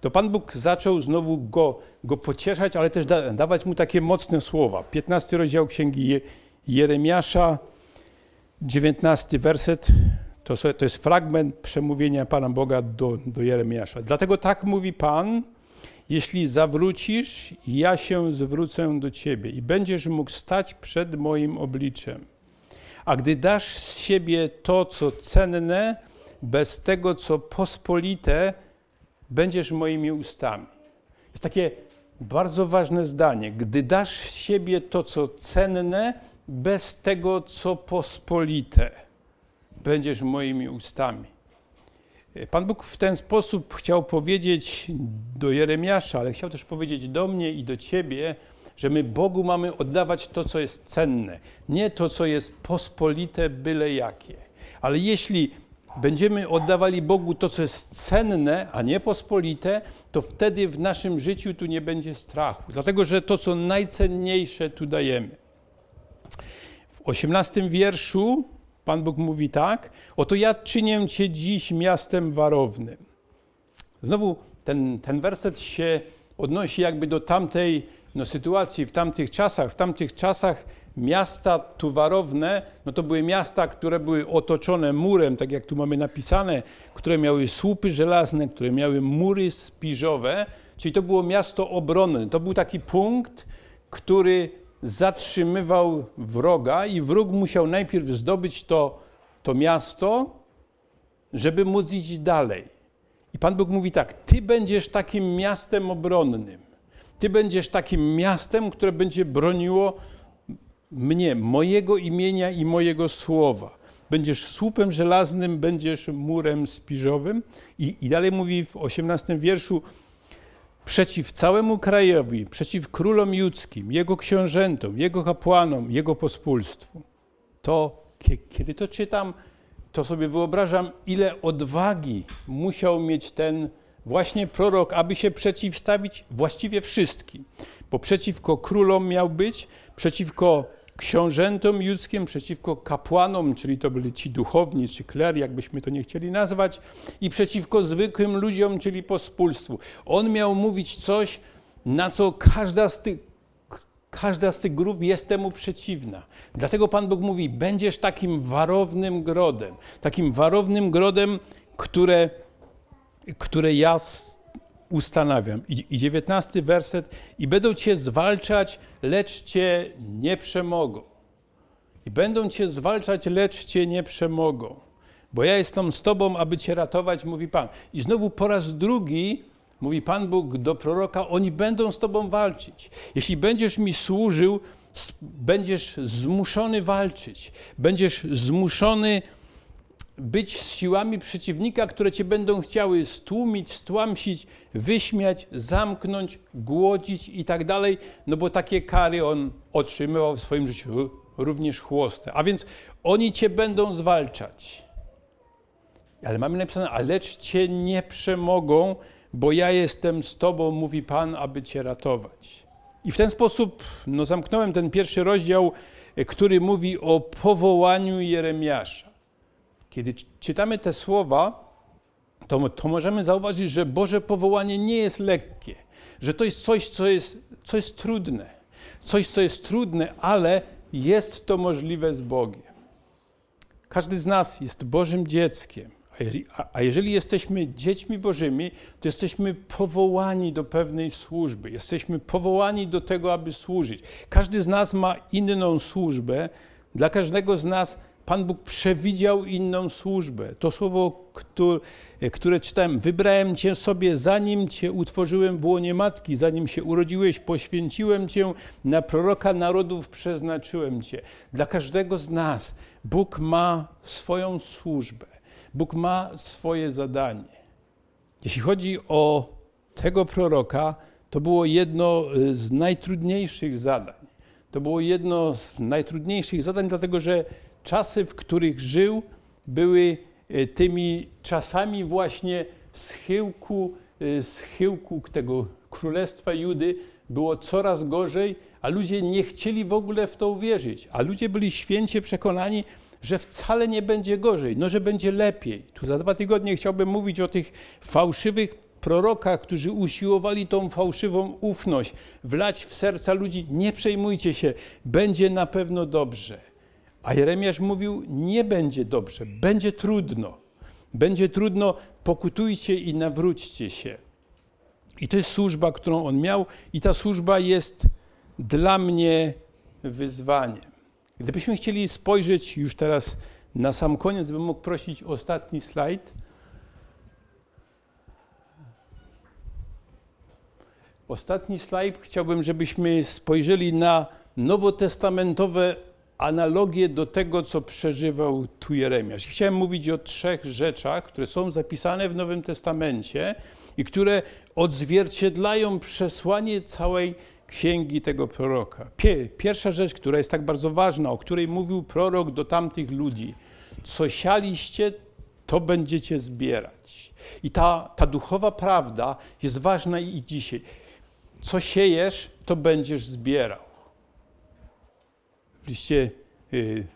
to Pan Bóg zaczął znowu go, go pocieszać, ale też da, dawać mu takie mocne słowa. 15 rozdział księgi Jeremiasza, 19 werset. To, to jest fragment przemówienia Pana Boga do, do Jeremiasza. Dlatego tak mówi Pan, jeśli zawrócisz, ja się zwrócę do ciebie i będziesz mógł stać przed moim obliczem. A gdy dasz z siebie to, co cenne, bez tego, co pospolite, będziesz moimi ustami. Jest takie bardzo ważne zdanie. Gdy dasz z siebie to, co cenne, bez tego, co pospolite, będziesz moimi ustami. Pan Bóg w ten sposób chciał powiedzieć do Jeremiasza, ale chciał też powiedzieć do mnie i do ciebie, że my Bogu mamy oddawać to, co jest cenne, nie to, co jest pospolite, byle jakie. Ale jeśli będziemy oddawali Bogu to, co jest cenne, a nie pospolite, to wtedy w naszym życiu tu nie będzie strachu, dlatego że to, co najcenniejsze, tu dajemy. W osiemnastym wierszu Pan Bóg mówi tak: Oto ja czynię cię dziś miastem warownym. Znowu ten, ten werset się odnosi jakby do tamtej no, sytuacji, w tamtych czasach. W tamtych czasach miasta tu warowne, no to były miasta, które były otoczone murem, tak jak tu mamy napisane, które miały słupy żelazne, które miały mury spiżowe, czyli to było miasto obronne. To był taki punkt, który zatrzymywał wroga i wróg musiał najpierw zdobyć to, to miasto, żeby móc iść dalej. I Pan Bóg mówi tak: Ty będziesz takim miastem obronnym. Ty będziesz takim miastem, które będzie broniło mnie, mojego imienia i mojego słowa. Będziesz słupem żelaznym, będziesz murem spiżowym. I, i dalej mówi w 18 wierszu: przeciw całemu krajowi, przeciw królom judzkim, jego książętom, jego kapłanom, jego pospólstwu. To, kiedy to czytam, to sobie wyobrażam, ile odwagi musiał mieć ten właśnie prorok, aby się przeciwstawić właściwie wszystkim. Bo przeciwko królom miał być, przeciwko książętom judzkim, przeciwko kapłanom, czyli to byli ci duchowni, czy kler, jakbyśmy to nie chcieli nazwać, i przeciwko zwykłym ludziom, czyli pospólstwu. On miał mówić coś, na co każda z tych, każda z tych grup jest temu przeciwna. Dlatego Pan Bóg mówi: Będziesz takim warownym grodem, takim warownym grodem, które które ja ustanawiam. I dziewiętnasty werset. I będą cię zwalczać, lecz cię nie przemogą. I będą cię zwalczać, lecz cię nie przemogą. Bo ja jestem z tobą, aby cię ratować, mówi Pan. I znowu po raz drugi mówi Pan Bóg do proroka, oni będą z tobą walczyć. Jeśli będziesz mi służył, będziesz zmuszony walczyć. Będziesz zmuszony być z siłami przeciwnika, które cię będą chciały stłumić, stłamsić, wyśmiać, zamknąć, głodzić i tak dalej, no bo takie kary on otrzymywał w swoim życiu, również chłosty. A więc oni cię będą zwalczać. Ale mamy napisane, a lecz cię nie przemogą, bo ja jestem z tobą, mówi Pan, aby cię ratować. I w ten sposób no, zamknąłem ten pierwszy rozdział, który mówi o powołaniu Jeremiasza. Kiedy czytamy te słowa, to, to możemy zauważyć, że Boże powołanie nie jest lekkie, że to jest coś, co jest, co jest trudne. Coś, co jest trudne, ale jest to możliwe z Bogiem. Każdy z nas jest Bożym dzieckiem. A jeżeli, a jeżeli, jesteśmy dziećmi Bożymi, to jesteśmy powołani do pewnej służby. Jesteśmy powołani do tego, aby służyć. Każdy z nas ma inną służbę. Dla każdego z nas Pan Bóg przewidział inną służbę. To słowo, które, które czytałem, wybrałem Cię sobie, zanim Cię utworzyłem w łonie matki, zanim się urodziłeś, poświęciłem Cię, na proroka narodów przeznaczyłem Cię. Dla każdego z nas Bóg ma swoją służbę. Bóg ma swoje zadanie. Jeśli chodzi o tego proroka, to było jedno z najtrudniejszych zadań. To było jedno z najtrudniejszych zadań, dlatego że czasy, w których żył, były e, tymi czasami właśnie schyłku, e, schyłku tego królestwa Judy było coraz gorzej, a ludzie nie chcieli w ogóle w to uwierzyć. A ludzie byli święcie przekonani, że wcale nie będzie gorzej, no że będzie lepiej. Tu za dwa tygodnie chciałbym mówić o tych fałszywych prorokach, którzy usiłowali tą fałszywą ufność wlać w serca ludzi. Nie przejmujcie się, będzie na pewno dobrze. A Jeremiasz mówił: Nie będzie dobrze, będzie trudno. Będzie trudno, pokutujcie i nawróćcie się. I to jest służba, którą on miał, i ta służba jest dla mnie wyzwaniem. Gdybyśmy chcieli spojrzeć już teraz na sam koniec, bym mógł prosić ostatni slajd. Ostatni slajd chciałbym, żebyśmy spojrzeli na nowotestamentowe analogię do tego, co przeżywał tu Jeremiasz. Chciałem mówić o trzech rzeczach, które są zapisane w Nowym Testamencie i które odzwierciedlają przesłanie całej księgi tego proroka. Pierwsza rzecz, która jest tak bardzo ważna, o której mówił prorok do tamtych ludzi. Co sialiście, to będziecie zbierać. I ta, ta duchowa prawda jest ważna i dzisiaj. Co siejesz, to będziesz zbierał. W liście y,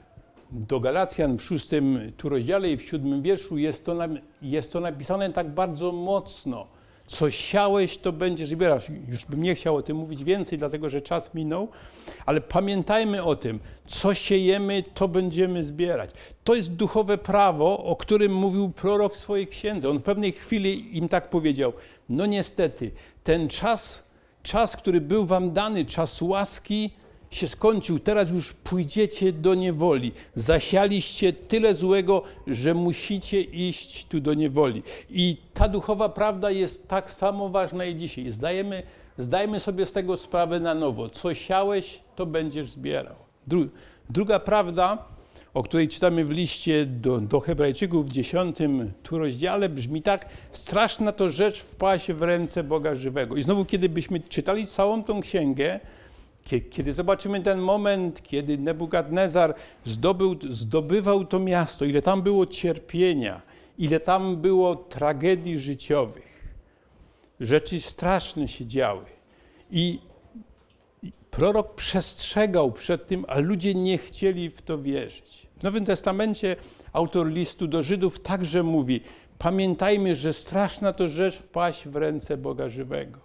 do Galacjan w szóstym tu rozdziale i w siódmym wierszu jest to, jest to napisane tak bardzo mocno co siałeś, to będziesz zbierał. Już bym nie chciał o tym mówić więcej, dlatego że czas minął, ale pamiętajmy o tym, co siejemy, to będziemy zbierać. To jest duchowe prawo, o którym mówił prorok w swojej księdze. On w pewnej chwili im tak powiedział: No niestety, ten czas, czas, który był wam dany, czas łaski, się skończył, teraz już pójdziecie do niewoli. Zasialiście tyle złego, że musicie iść tu do niewoli. I ta duchowa prawda jest tak samo ważna i dzisiaj. Zdajemy, zdajmy sobie z tego sprawę na nowo. Co siałeś, to będziesz zbierał. Dru, druga prawda, o której czytamy w liście do, do Hebrajczyków w dziesiątym tu rozdziale, brzmi tak: Straszna to rzecz wpaść w ręce Boga żywego. I znowu, kiedy byśmy czytali całą tą księgę, kiedy zobaczymy ten moment, kiedy Nebukadnezar zdobył, zdobywał to miasto, ile tam było cierpienia, ile tam było tragedii życiowych, rzeczy straszne się działy. I prorok przestrzegał przed tym, a ludzie nie chcieli w to wierzyć. W Nowym Testamencie autor listu do Żydów także mówi: Pamiętajmy, że straszna to rzecz wpaść w ręce Boga żywego.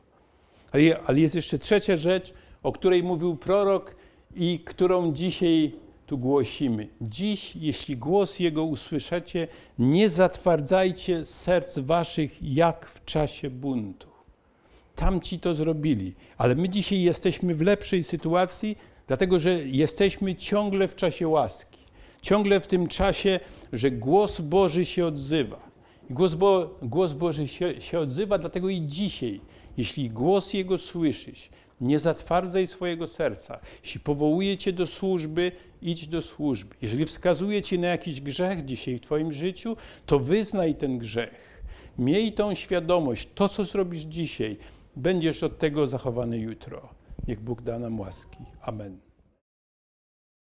Ale jest jeszcze trzecia rzecz, o której mówił prorok i którą dzisiaj tu głosimy. Dziś, jeśli głos Jego usłyszycie, nie zatwardzajcie serc waszych jak w czasie buntu. Tamci to zrobili, ale my dzisiaj jesteśmy w lepszej sytuacji, dlatego że jesteśmy ciągle w czasie łaski. Ciągle w tym czasie, że głos Boży się odzywa. Głos, Bo, głos Boży się, się odzywa, dlatego i dzisiaj, jeśli głos Jego słyszysz, nie zatwardzaj swojego serca. Jeśli powołuje Cię do służby, idź do służby. Jeżeli wskazuje Cię na jakiś grzech dzisiaj w Twoim życiu, to wyznaj ten grzech. Miej tą świadomość, to co zrobisz dzisiaj, będziesz od tego zachowany jutro. Niech Bóg da nam łaski. Amen.